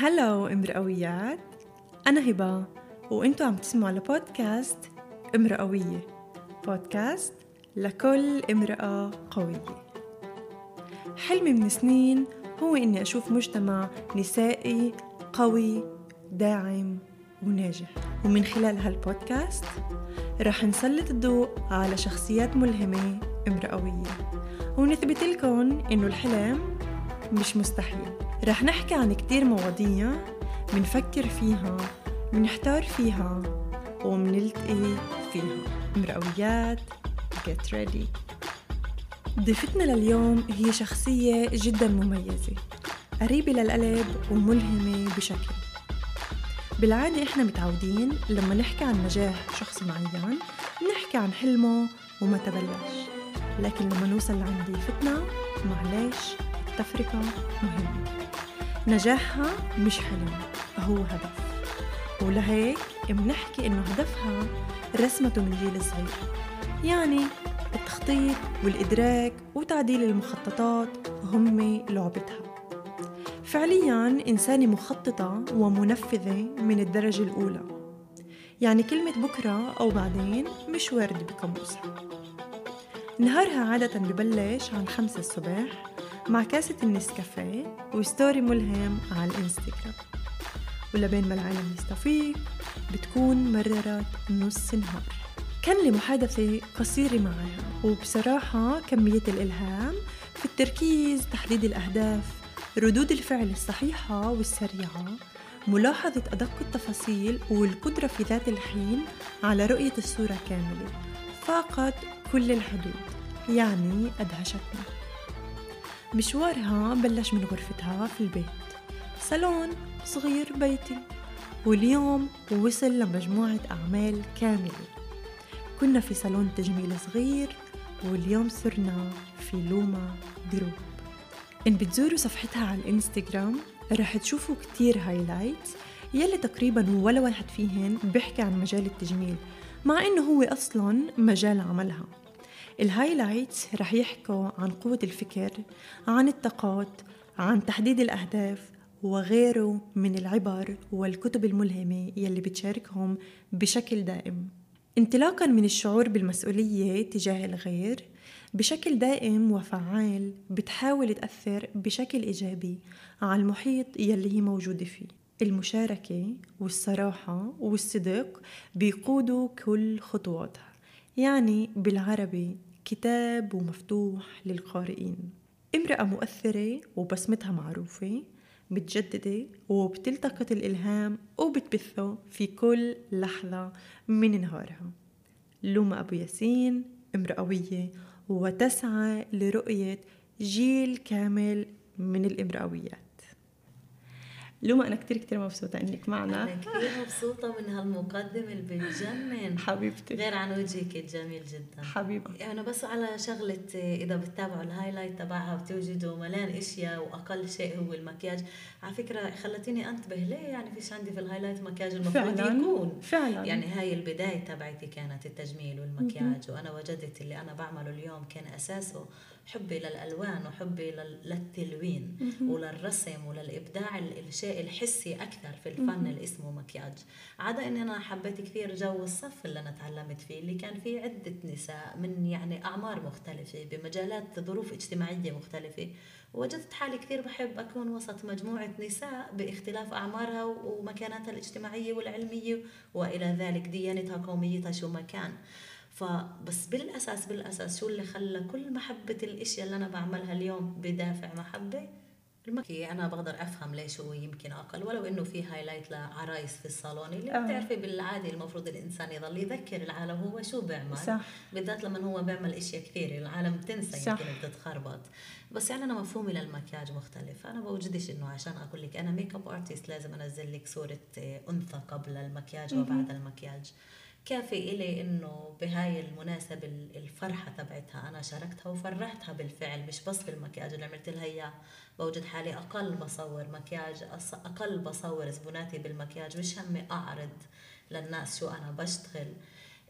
هلو امرأويات أنا هبة وانتوا عم تسمعوا لبودكاست امرأوية بودكاست لكل امرأة قوية. حلمي من سنين هو إني أشوف مجتمع نسائي قوي داعم وناجح. ومن خلال هالبودكاست رح نسلط الضوء على شخصيات ملهمة امرأوية. ونثبت لكم إنه الحلم مش مستحيل. رح نحكي عن كتير مواضيع منفكر فيها منحتار فيها ومنلتقي فيها. مرقويات get ready. ضيفتنا لليوم هي شخصية جدا مميزة قريبة للقلب وملهمة بشكل. بالعادة إحنا متعودين لما نحكي عن نجاح شخص معين نحكي عن حلمه ومتى بلش لكن لما نوصل لعند ضيفتنا معلش التفرقة مهمة نجاحها مش حلم هو هدف. ولهيك بنحكي إنه هدفها رسمته من جيل صغير. يعني التخطيط والإدراك وتعديل المخططات هم لعبتها. فعليا إنسانة مخططة ومنفذة من الدرجة الأولى. يعني كلمة بكرة أو بعدين مش واردة بقاموسها نهارها عادة ببلش عن خمسة الصبح مع كاسة النسكافيه وستوري ملهم على الانستغرام. ولبين ما العالم يستفيق بتكون مررت نص نهار. كان لي محادثة قصيرة معها وبصراحة كمية الإلهام في التركيز تحديد الأهداف ردود الفعل الصحيحة والسريعة ملاحظة أدق التفاصيل والقدرة في ذات الحين على رؤية الصورة كاملة. فاقت كل الحدود يعني أدهشتني. مشوارها بلش من غرفتها في البيت. صالون صغير بيتي واليوم وصل لمجموعة أعمال كاملة. كنا في صالون تجميل صغير واليوم صرنا في لوما دروب إن بتزوروا صفحتها على الإنستغرام رح تشوفوا كتير highlight يلي تقريبا ولا واحد فيهن بيحكي عن مجال التجميل مع إنه هو أصلا مجال عملها. ال highlights رح يحكوا عن قوة الفكر عن الطاقات عن تحديد الأهداف وغيره من العبر والكتب الملهمة يلي بتشاركهم بشكل دائم. انطلاقا من الشعور بالمسؤولية تجاه الغير بشكل دائم وفعال بتحاول تأثر بشكل إيجابي على المحيط يلي هي موجودة فيه. المشاركة والصراحة والصدق بيقودوا كل خطواتها. يعني بالعربي كتاب ومفتوح للقارئين. امرأة مؤثرة وبسمتها معروفة متجددة وبتلتقط الإلهام وبتبثه في كل لحظة من نهارها. لوما أبو ياسين امرأوية وتسعى لرؤية جيل كامل من الإمرأويات. لوما أنا كتير كتير مبسوطة إنك معنا. أنا كثير مبسوطة من هالمقدمة اللي بتجنن حبيبتي. غير عن وجهك الجميل جدا. حبيبتي أنا بس على شغلة إذا بتتابعوا ال highlight تبعها بتوجدوا ملان إشياء وأقل شيء هو المكياج. على فكرة خلتيني أنتبه ليه يعني فيش عندي في ال highlight مكياج المفروض فعلا. يكون. فعلا. يعني هاي البداية تبعتي كانت التجميل والمكياج وأنا وجدت اللي أنا بعمله اليوم كان أساسه حبي للألوان وحبي لل- للتلوين وللرسم وللإبداع ال- الشيء الحسي أكثر في الفن اللي اسمه مكياج عدا أني أنا حبيت كثير جو الصف اللي أنا تعلمت فيه اللي كان فيه عدة نساء من يعني أعمار مختلفة بمجالات ظروف اجتماعية مختلفة وجدت حالي كثير بحب أكون وسط مجموعة نساء باختلاف أعمارها ومكاناتها الاجتماعية والعلمية وإلى ذلك ديانتها قوميتها شو ما كان. فبس بالأساس بالأساس شو اللي خلى كل محبة الإشياء اللي أنا بعملها اليوم بدافع محبة؟ المكي. أنا بقدر أفهم ليش هو يمكن أقل ولو إنه في highlight لعرايس في الصالون اللي آه. بتعرفي بالعادة المفروض الإنسان يضل يذكر العالم هو شو بيعمل. صح. بالذات لما هو بيعمل إشياء كثيرة العالم بتنسى صح. يمكن بتتخربط. بس يعني أنا مفهومي للمكياج مختلف. أنا بوجدش إنه عشان أقول لك أنا makeup artist لازم أنزل لك صورة آه، أنثى قبل المكياج وبعد المكياج. كافي إلي إنه بهاي المناسبة ال- الفرحة تبعتها. أنا شاركتها وفرحتها بالفعل مش بس في المكياج اللي عملت لها إياه. بوجد حالي أقل بصور مكياج أقل بصور زبوناتي بالمكياج. مش همي أعرض للناس شو أنا بشتغل.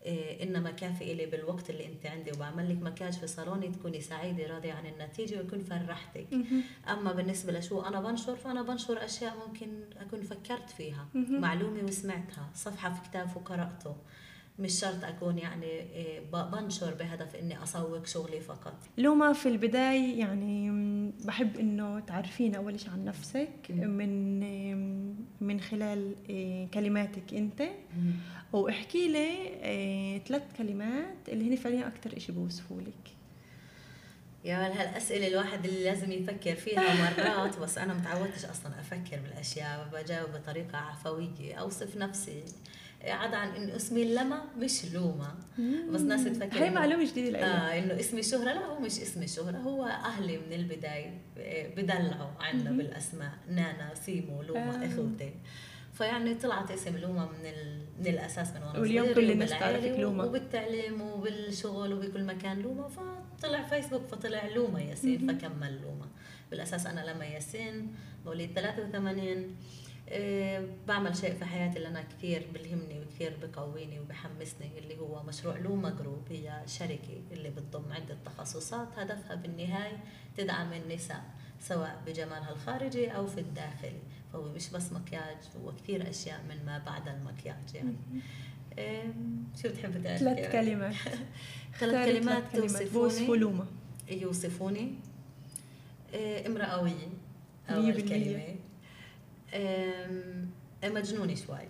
إيه إنما كافي إلي بالوقت اللي أنت عندي. وبعمل لك مكياج في صالوني تكوني سعيدة راضية عن النتيجة ويكون فرحتك. أما بالنسبة لشو أنا بنشر فأنا بنشر أشياء ممكن أكون فكرت فيها. معلومة وسمعتها صفحة في كتاب وقرأته. مش شرط أكون يعني إيه، بنشر بهدف إني أسوق شغلي فقط. لوما في البداية يعني بحب إنه تعرفين أول شيء عن نفسك من من خلال إيه، كلماتك أنت. وإحكي لي إيه، ثلاث كلمات اللي هن فعليا أكثر شيء بوصفوا لك. يا ول هالأسئلة الواحد اللي لازم يفكر فيها مرات بس أنا متعودتش أصلا أفكر بالأشياء بجاوب بطريقة عفوية أوصف نفسي. عدا عن إنه اسمي لما مش لوما. بس ناس تفكر هي معلومة جديدة لإلي آه إنه اسمي شهرة. لا هو مش اسمي شهرة هو أهلي من البداية بدلعوا عنا بالأسماء. نانا سيمو لوما آه. إخوتي. فيعني طلعت اسم لوما من ال... من الأساس من وأنا واليوم كل الناس تعرفك لوما. وبالتعليم وبالشغل وبكل مكان لوما. فطلع فيسبوك فطلع لوما ياسين فكمل لوما. بالأساس أنا لما ياسين مواليد 83 أه بعمل شيء في حياتي اللي أنا كثير بلهمني وكثير بقويني وبحمسني اللي هو مشروع لوما جروب هي شركة اللي بتضم عدة تخصصات. هدفها بالنهاية تدعم النساء سواء بجمالها الخارجي أو في الداخلي. فهو مش بس مكياج هو كثير أشياء من ما بعد المكياج يعني. شو بتحب تعرف ثلاث كلمات. ثلاث كلمات توصفوني؟ لوما. يوصفوني. امرأوية أول كلمة. مجنونة شوي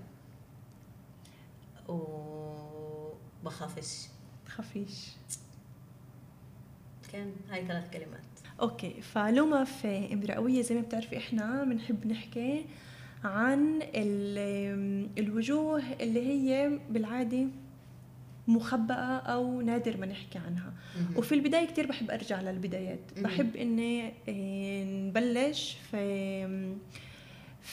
وبخافش خفيش كان هاي ثلاث كلمات أوكي فلوما في امرأوية زي ما بتعرفي إحنا بنحب نحكي عن الوجوه اللي هي بالعادة مخبأة أو نادر ما نحكي عنها. وفي البداية كتير بحب أرجع للبدايات. بحب إني آه، نبلش في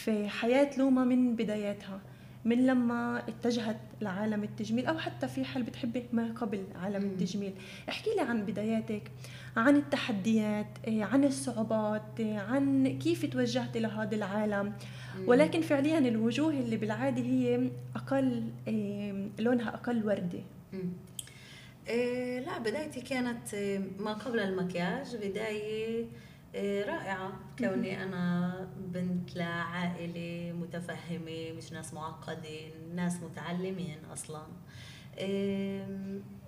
في حياة لوما من بداياتها من لما اتجهت لعالم التجميل أو حتى في حال بتحبي ما قبل عالم مم. التجميل. احكي لي عن بداياتك عن التحديات عن الصعوبات عن كيف توجهتي لهذا العالم. ولكن فعليا الوجوه اللي بالعادة هي أقل لونها أقل وردي إيه لا بدايتي كانت ما قبل المكياج بداية رائعة. كوني أنا بنت لعائلة متفهمة مش ناس معقدين ناس متعلمين أصلا.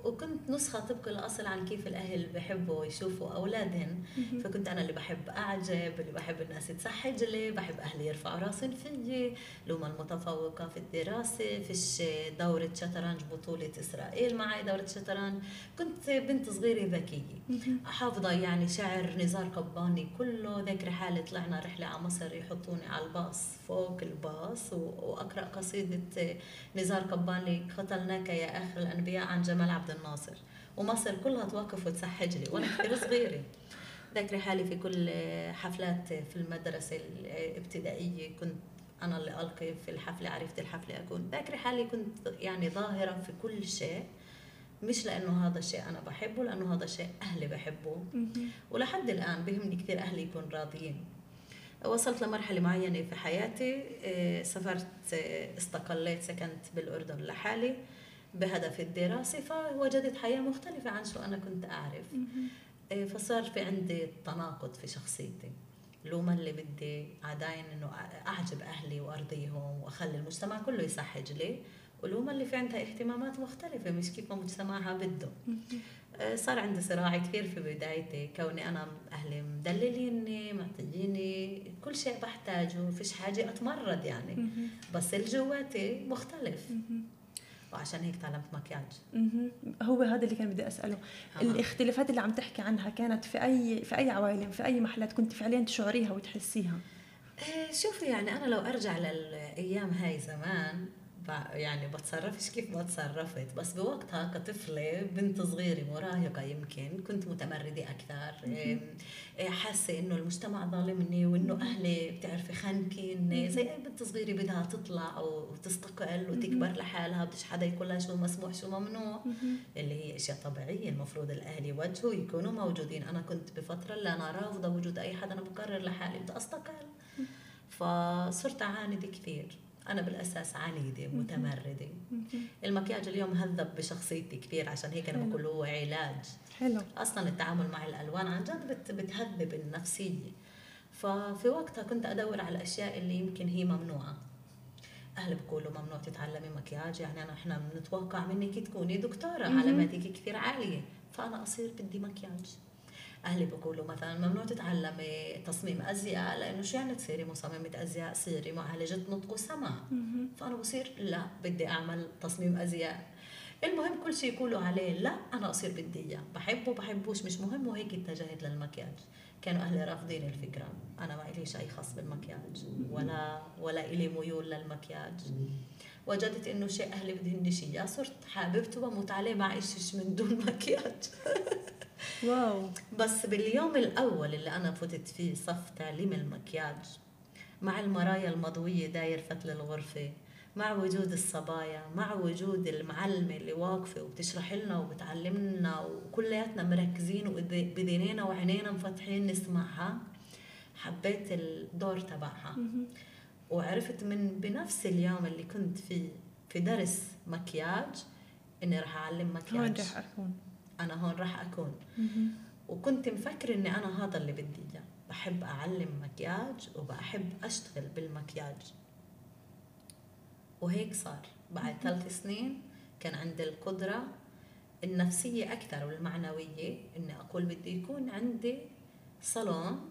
وكنت نسخة طبق الأصل عن كيف الأهل بحبوا يشوفوا أولادهم فكنت أنا اللي بحب أعجب اللي بحب الناس تسحج لي بحب أهلي يرفعوا راسهم فيي لوما المتفوقة في الدراسة فيش دورة شطرنج بطولة إسرائيل معي دورة شطرنج. كنت بنت صغيرة ذكية. حافظة يعني شعر نزار قباني كله ذكر حالي طلعنا رحلة على مصر يحطوني على الباص. فوق الباص وأقرأ قصيدة نزار قباني قتلناك يا آخر الأنبياء عن جمال عبد الناصر. ومصر كلها توقف وتسحج لي. وأنا كثير صغيرة. ذاكرة حالي في كل حفلات في المدرسة الابتدائية. كنت أنا اللي ألقي في الحفلة عرفت الحفلة أكون. ذاكرة حالي كنت يعني ظاهرة في كل شيء. مش لأنه هذا الشيء أنا بحبه لأنه هذا الشيء أهلي بحبه ولحد الآن بهمني كثير أهلي يكونوا راضيين. وصلت لمرحلة معينة في حياتي آه، سافرت آه، استقليت سكنت بالأردن لحالي بهدف الدراسة فوجدت حياة مختلفة عن شو أنا كنت أعرف. إيه، فصار في عندي تناقض في شخصيتي. لوما اللي بدي عداين إنه أعجب أهلي وأرضيهم وأخلي المجتمع كله يصحج لي. ولوما اللي في عندها اهتمامات مختلفة مش كيف ما مجتمعها بده. إيه، صار عندي صراع كثير في بدايتي كوني أنا أهلي مدلليني معطيني كل شيء بحتاجه فيش حاجة أتمرد يعني. بس الجواتي مختلف. وعشان هيك تعلمت مكياج. هو هذا اللي كان بدي أسأله. آه. الاختلافات اللي عم تحكي عنها كانت في أي في أي عوالم في أي محلات كنت فعليا تشعريها وتحسيها؟ إيه، شوفي يعني أنا لو أرجع للأيام هاي زمان يعني بتصرفش كيف ما تصرفت. بس بوقتها كطفلة بنت صغيرة مراهقة يمكن كنت متمردة أكثر. إيه، حاسة إنه المجتمع ظالمني وإنه أهلي بتعرفي خانكين زي أي بنت صغيرة بدها تطلع وتستقل وتكبر لحالها بدش حدا يقول لها شو مسموح شو ممنوع. اللي هي أشياء طبيعية المفروض الأهل يوجهوا يكونوا موجودين. أنا كنت بفترة اللي أنا رافضة وجود أي حدا أنا بقرر لحالي بدي أستقل. فصرت أعاند كثير. أنا بالأساس عنيده متمردة. المكياج اليوم هذب بشخصيتي كثير عشان هيك أنا بقول هو علاج. حلو. أصلا التعامل مع الألوان عن جد بت- بتهذب النفسية. ففي وقتها كنت أدور على الأشياء اللي يمكن هي ممنوعة. أهلي بيقولوا ممنوع تتعلمي مكياج يعني أنا إحنا بنتوقع منك تكوني دكتورة. علاماتك كثير عالية. فأنا أصير بدي مكياج. أهلي بيقولوا مثلا ممنوع تتعلمي تصميم أزياء لأنه شو يعني تصيري مصممة أزياء؟ صيري معالجه نطق وسمع فأنا بصير لا بدي أعمل تصميم أزياء. المهم كل شيء يقولوا عليه لا أنا أصير بدي إياه. بحبه بحبوش مش مهم. وهيك اتجهت للمكياج. كانوا أهلي رافضين الفكرة. أنا ما إلي شيء خاص بالمكياج. ولا ولا إلي ميول للمكياج. وجدت إنه شيء أهلي بدهنش اياه صرت حاببته وبموت عليه ما عيشش من دون مكياج واو. بس باليوم الأول اللي أنا فتت فيه صف تعليم المكياج مع المرايا المضوية داير فتل الغرفة مع وجود الصبايا مع وجود المعلمة اللي واقفة وبتشرح لنا وبتعلمنا وكلياتنا مركزين وبدينينا وعينينا مفتحين نسمعها حبيت الدور تبعها. وعرفت من بنفس اليوم اللي كنت فيه في درس مكياج إني راح أعلم هون مكياج رح أكون. أنا هون راح أكون. وكنت مفكرة إني أنا هذا اللي بدي إياه. بحب أعلم مكياج وبحب أشتغل بالمكياج. وهيك صار. بعد ثلاث سنين كان عندي القدرة النفسية أكثر والمعنوية إني أقول بدي يكون عندي صالون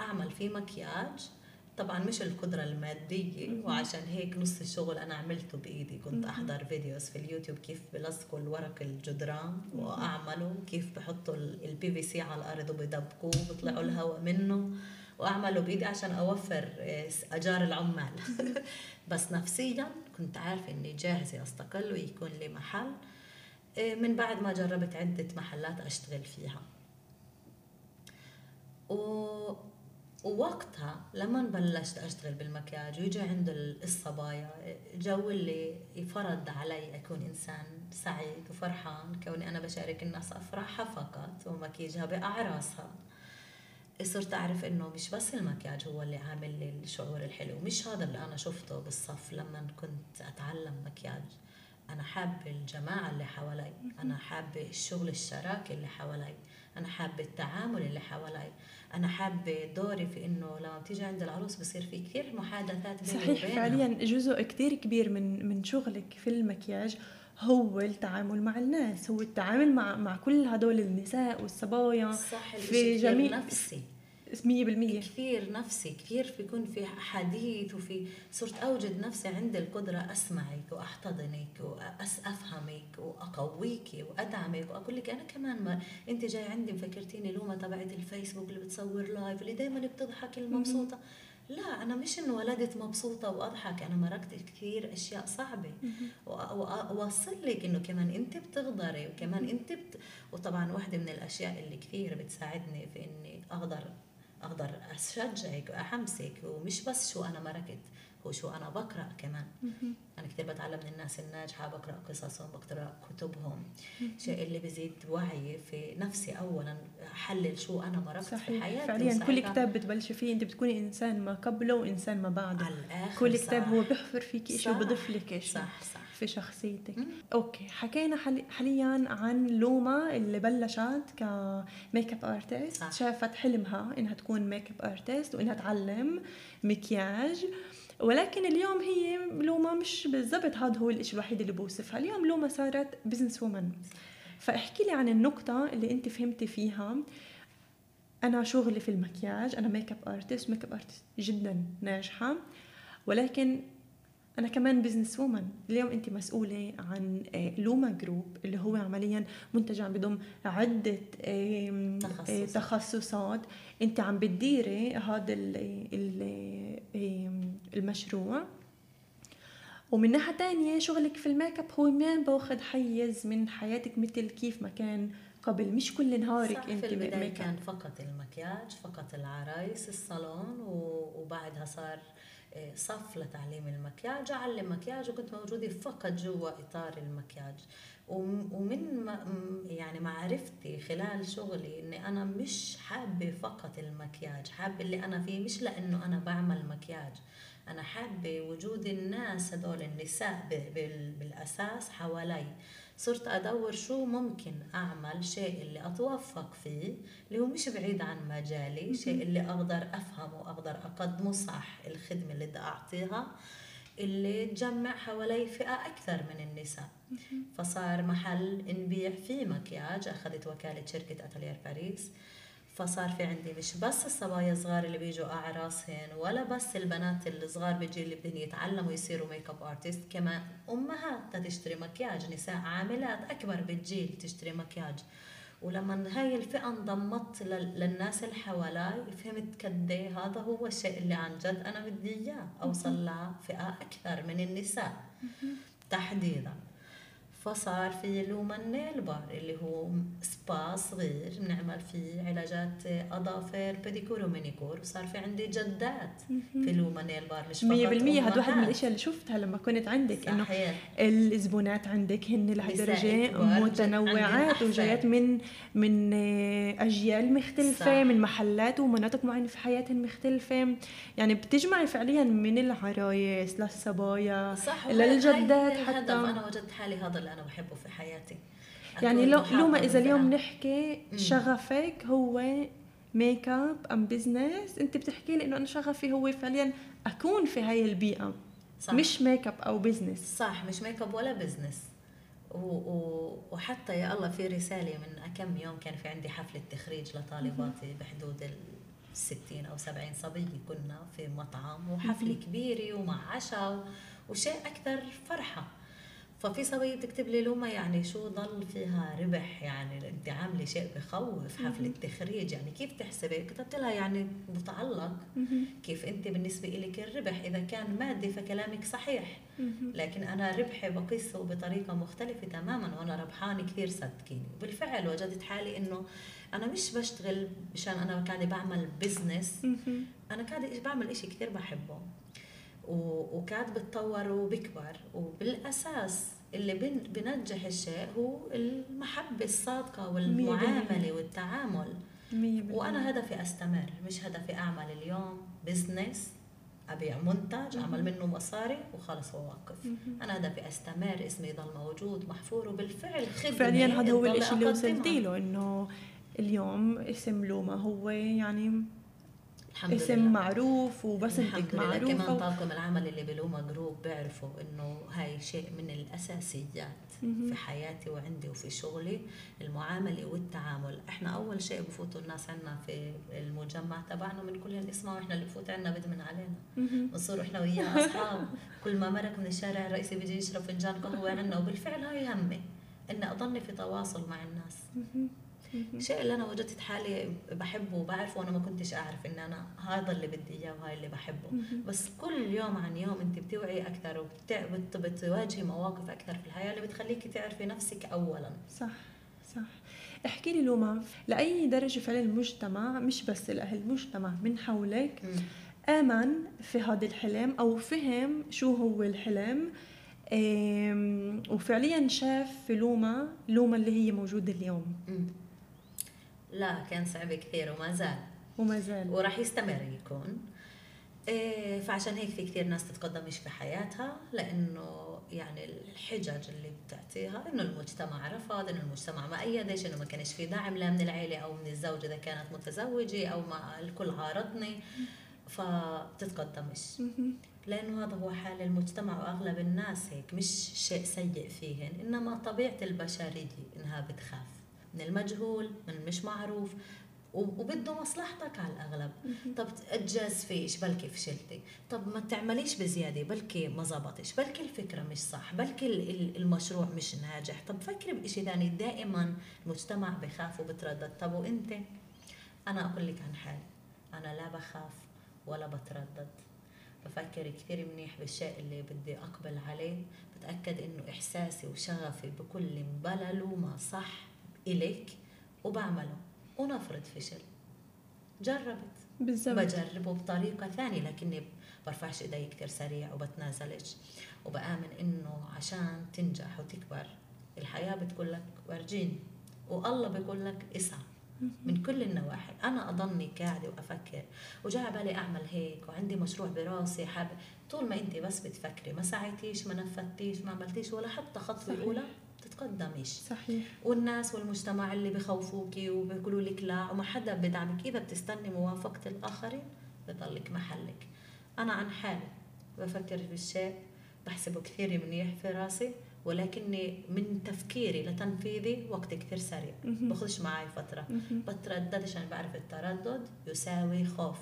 أعمل فيه مكياج طبعا مش القدرة المادية وعشان هيك نص الشغل أنا عملته بإيدي. كنت أحضر videos في اليوتيوب كيف بلصقوا الورق الجدران وأعملوا كيف بحطوا ال PVC على الأرض وبدبقوه وبيطلعوا الهواء منه. وأعمله بإيدي عشان أوفر آه، أجار العمال. بس نفسيا كنت عارفة إني جاهزة أستقل ويكون لي محل. آه، من بعد ما جربت عدة محلات أشتغل فيها. و... ووقتها لما بلشت أشتغل بالمكياج ويجي عند الصبايا جو اللي فرض علي أكون إنسان سعيد وفرحان كوني أنا بشارك الناس أفراحها فقط ومكياجها باعراسها صرت أعرف إنه مش بس المكياج هو اللي عامل لي الشعور الحلو مش هذا اللي أنا شفته بالصف لما كنت أتعلم مكياج. أنا حابة الجماعة اللي حوالي أنا حابة الشغل الشراكة اللي حوالي أنا حابة التعامل اللي حوالي. أنا حابة دوري في إنه لما بتيجي عند العروس بصير في كثير محادثات بيني صحيح وبينها. فعليا جزء كتير كبير من من شغلك في المكياج هو التعامل مع الناس هو التعامل مع مع كل هدول النساء والصبايا صح في جميع نفسي 100% كثير نفسي كثير بيكون في حديث وفي صرت أوجد نفسي عندي القدرة أسمعك وأحتضنك وافهمك وأقويك وأدعمك وأقول لك أنا كمان ما أنت جاي عندي مفكرتيني لومه تبعت الفيسبوك اللي بتصور لايف اللي دائما بتضحك المبسوطة. لا أنا مش إنه ولدت مبسوطة وأضحك أنا مرقت كثير أشياء صعبة. وأوصل لك إنه كمان أنت بتقدري وكمان أنت بت... وطبعا واحدة من الأشياء اللي كثير بتساعدني في إني أقدر أقدر أشجعك وأحمسك ومش بس شو أنا مرقت هو شو أنا بقرأ كمان. أنا كثير بتعلم من الناس الناجحة بقرأ قصصهم بقرأ كتبهم. شيء اللي بزيد وعي في نفسي اولا أحلل شو أنا مرقت في صحيح. حياتي. فعليا كل كتاب بتبلشي فيه أنت بتكوني إنسان ما قبله وإنسان ما بعده. على الآخر كل كتاب صح. هو بيحفر فيك شيء. وبضيف لك شيء صح صح. في شخصيتك. مم. okay حكينا حالي- حاليا عن لوما اللي بلشت ك makeup artist. شافت حلمها إنها تكون makeup artist وإنها تعلم مكياج. ولكن اليوم هي لوما مش بالضبط هذا هو الشيء الوحيد اللي بوصفها. اليوم لوما صارت business woman فاحكي لي عن النقطة اللي أنت فهمتي فيها. أنا شغلي في المكياج أنا makeup artist makeup artist جدا ناجحة. ولكن أنا كمان business woman اليوم أنت مسؤولة عن آه، لوما group اللي هو عمليا منتج عم بضم عده تخصصات. آه، تخصصات. أنت عم بتديري هذا المشروع. ومن ناحية تانية شغلك في الميك اب هو ما باخذ حيز من حياتك مثل كيف ما كان قبل. مش كل نهارك صح أنت في البداية كان فقط المكياج فقط العرايس الصالون وبعدها صار آه، صف لتعليم المكياج أعلم مكياج وكنت موجودة فقط جوا إطار المكياج. وم- ومن ما يعني معرفتي خلال شغلي إني أنا مش حابة فقط المكياج حابة اللي أنا فيه مش لأنه أنا بعمل مكياج. أنا حابة بوجود الناس هدول النساء ب- بال- بالأساس حوالي صرت أدور شو ممكن أعمل شيء اللي أتوفق فيه اللي هو مش بعيد عن مجالي شيء اللي أقدر أفهمه وأقدر أقدمه صح الخدمة اللي بدي أعطيها اللي تجمع حوالي فئة أكثر من النساء. فصار محل نبيع فيه مكياج أخذت وكالة شركة Atelier Paris. فصار في عندي مش بس الصبايا الصغار اللي بيجوا أعراسهن ولا بس البنات الصغار بيجي اللي بدهم يتعلموا يصيروا makeup artist كمان أمهات تشتري مكياج نساء عاملات أكبر بالجيل تشتري مكياج ولما هاي الفئة انضمت لل- للناس اللي حوالي فهمت قد إيه هذا هو الشيء اللي عن جد أنا بدي إياه. أوصل لفئة أكثر من النساء. تحديدا. فصار في لوما nail bar اللي هو سبا صغير بنعمل فيه علاجات اظافر بيديكور ومانيكور وصار في عندي جدات في لوما nail bar مش فقط 100% هذا واحد من. الأشياء اللي شفتها لما كنت عندك إنه الزبونات عندك هن لهالدرجه متنوعات. وجايات من من أجيال مختلفة صح. من محلات ومناطق معينة في حياتهم مختلفة يعني بتجمعي فعليا من العرايس للصبايا صح للجدات حتى. أنا وجدت حالي هذا أنا بحبه في حياتي. يعني لو محاطة لوما إذا اليوم. نحكي. شغفك هو makeup أم business أنت بتحكي لي إنه أنا شغفي هو فعليا أكون في هاي البيئة. صح. مش ميك اب أو business صح مش ميك اب ولا business وحتى يا الله في رسالة من كم يوم كان في عندي حفلة تخريج لطالباتي بحدود ال 60 أو 70 صبية كنا في مطعم وحفلة كبيرة ومع عشاء وشيء أكثر فرحة. ففي صبية بتكتب لي لوما يعني شو ضل فيها ربح يعني انت عامله شيء بخوف حفلة تخريج يعني كيف تحسبي؟ كتبت لها يعني متعلق كيف أنت بالنسبة لك الربح؟ إذا كان مادي فكلامك صحيح لكن أنا ربحي بقيسه بطريقه مختلفة تماما وأنا ربحانة كثير صدقيني وبالفعل وجدت حالي إنه أنا مش بشتغل مشان أنا قاعدة بعمل business أنا قاعدة بعمل إشي كثير بحبه. وقاعد بتطور وبكبر. وبالأساس اللي بن- بنجح الشيء هو المحبة الصادقة والمعاملة والتعامل. وأنا هدفي أستمر مش هدفي أعمل اليوم business أبيع منتج أعمل منه مصاري وخلص واوقف أنا هدفي أستمر اسمي يضل موجود محفور وبالفعل خدمة فعليا هذا هو الشيء اللي. وصلتي له إنه اليوم اسم لوما هو يعني الحمد اسم لله. معروف وبسمتك الحمد لله كمان طاقم العمل اللي بلوما جروب بيعرفوا إنه هاي شيء من الأساسيات مهم. في حياتي وعندي وفي شغلي المعاملة والتعامل إحنا أول شيء بفوتوا الناس عنا في المجمع تبعنا من كل اسمه وإحنا اللي بفوت عنا بدمن علينا. بنصير إحنا وياه أصحاب كل ما مرق من الشارع الرئيسي بيجي يشرب فنجان قهوة عنا وبالفعل هاي همي إني أضلني في تواصل مع الناس. الشيء اللي أنا وجدت حالي بحبه وبعرفه وأنا ما كنتش أعرف إن أنا هذا اللي بدي إياه وهاي اللي بحبه. بس كل يوم عن يوم أنت بتوعي أكثر وبتواجهي مواقف أكثر في الحياة اللي بتخليكي تعرفي نفسك اولا. صح صح. احكي لي لوما لأي درجة فعلا المجتمع مش بس الأهل المجتمع من حولك آمن في هذا الحلم أو فهم شو هو الحلم؟ وفعليا شاف في لوما لوما اللي هي موجودة اليوم. لا كان صعب كثير وما زال. وما زال. وراح يستمر يكون. إيه فعشان هيك في كثير ناس تتقدمش في حياتها لأنه يعني الحجج اللي بتعطيها إنه المجتمع رفض إنه المجتمع ما أيدش إنه ما كانش في دعم لا من العيلة أو من الزوج إذا كانت متزوجة أو ما الكل عارضني. فبتتقدمش. لأنه هذا هو حال المجتمع وأغلب الناس هيك مش شيء سيء فيهن إنما طبيعة البشريه إنها بتخاف. من المجهول من المش معروف وبده مصلحتك على الأغلب. طب تجاز فيش بلكي فشلتي طب ما تعمليش بزيادة بلكي ما زبطش بلكي الفكرة مش صح بلكي ال- ال- المشروع مش ناجح. طب فكري بشيء ثاني دائما المجتمع بخاف وبتردد. طب وإنت؟ أنا أقول لك عن حالي. أنا لا بخاف ولا بتردد. بفكر كثير منيح بالشيء اللي بدي أقبل عليه. بتأكد إنه إحساسي وشغفي بكل مبلله ما صح. إلك وبعمله. ونفرض فشل. جربت. بالضبط. بجربه بطريقة ثانية لكني برفعش إيدي كتير سريع وبتنازلش. وبآمن إنه عشان تنجح وتكبر الحياة بتقول لك ورجيني والله بيقول لك إسعى. من كل النواحي. أنا اضلني قاعدة وأفكر. وجاي على بالي أعمل هيك وعندي مشروع براسي حابب طول ما انت بس بتفكري ما سعيتيش ما نفذتيش ما عملتيش ولا حتى خطوة اولى تتقدميش صحيح. والناس والمجتمع اللي بخوفوكي وبيقولوا لك لا وما حدا بدعمك. إذا بتستني موافقة الآخرين بضلك محلك. أنا عن حالي بفكر في الشيء بحسبه كثير منيح في راسي ولكني من تفكيري لتنفيذي وقت كثير سريع. بخش معي فترة. بتردد عشان بعرف التردد يساوي خوف.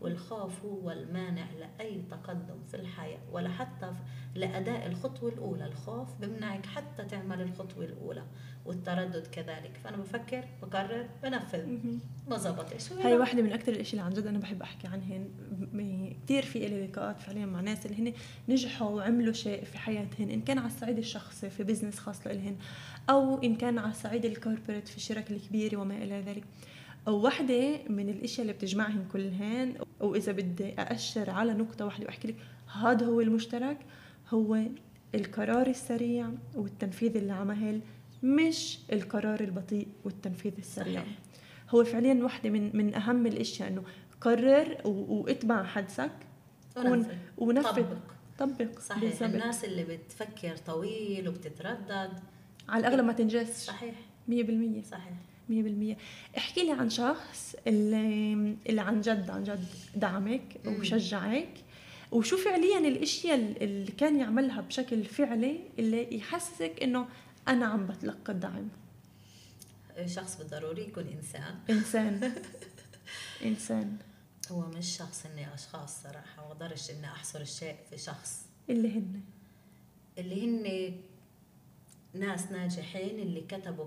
والخوف هو المانع لأي تقدم في الحياة ولا حتى لأداء الخطوة الأولى. الخوف بمنعك حتى تعمل الخطوة الأولى والتردد كذلك. فأنا بفكر بقرر بنفذ. ما زبطش هاي واحدة من أكثر الأشياء اللي عن جد أنا بحب أحكي عنهن كثير في إلي لقاءات فعليا مع ناس اللي هن نجحوا وعملوا شيء في حياتهن إن كان على الصعيد الشخصي في business خاص لإلهن أو إن كان على الصعيد ال corporate في الشركة الكبيرة وما إلى ذلك. وواحدة من الإشياء اللي بتجمعهم كلهن واذا بدي أأشر على نقطة واحدة وأحكي لك هذا هو المشترك هو القرار السريع والتنفيذ اللي عمل مش القرار البطيء والتنفيذ السريع. صحيح. هو فعليا واحدة من من أهم الأشياء إنه قرر وإتبع حدسك ونفذ ونفذ. طبق, طبق. صحيح. بالزبط. الناس اللي بتفكر طويل وبتتردد. على الأغلب ما تنجز صحيح. 100% صحيح. 100% احكي لي عن شخص اللي, اللي عن جد عن جد دعمك وشجعك وشو فعليا الأشياء اللي كان يعملها بشكل فعلي اللي يحسسك إنه أنا عم بتلقى الدعم؟ شخص بالضروري يكون إنسان. إنسان. إنسان. هو مش شخص إني أشخاص صراحة ما إني أحصر الشيء في شخص. اللي هن؟ اللي هن ناس ناجحين اللي كتبوا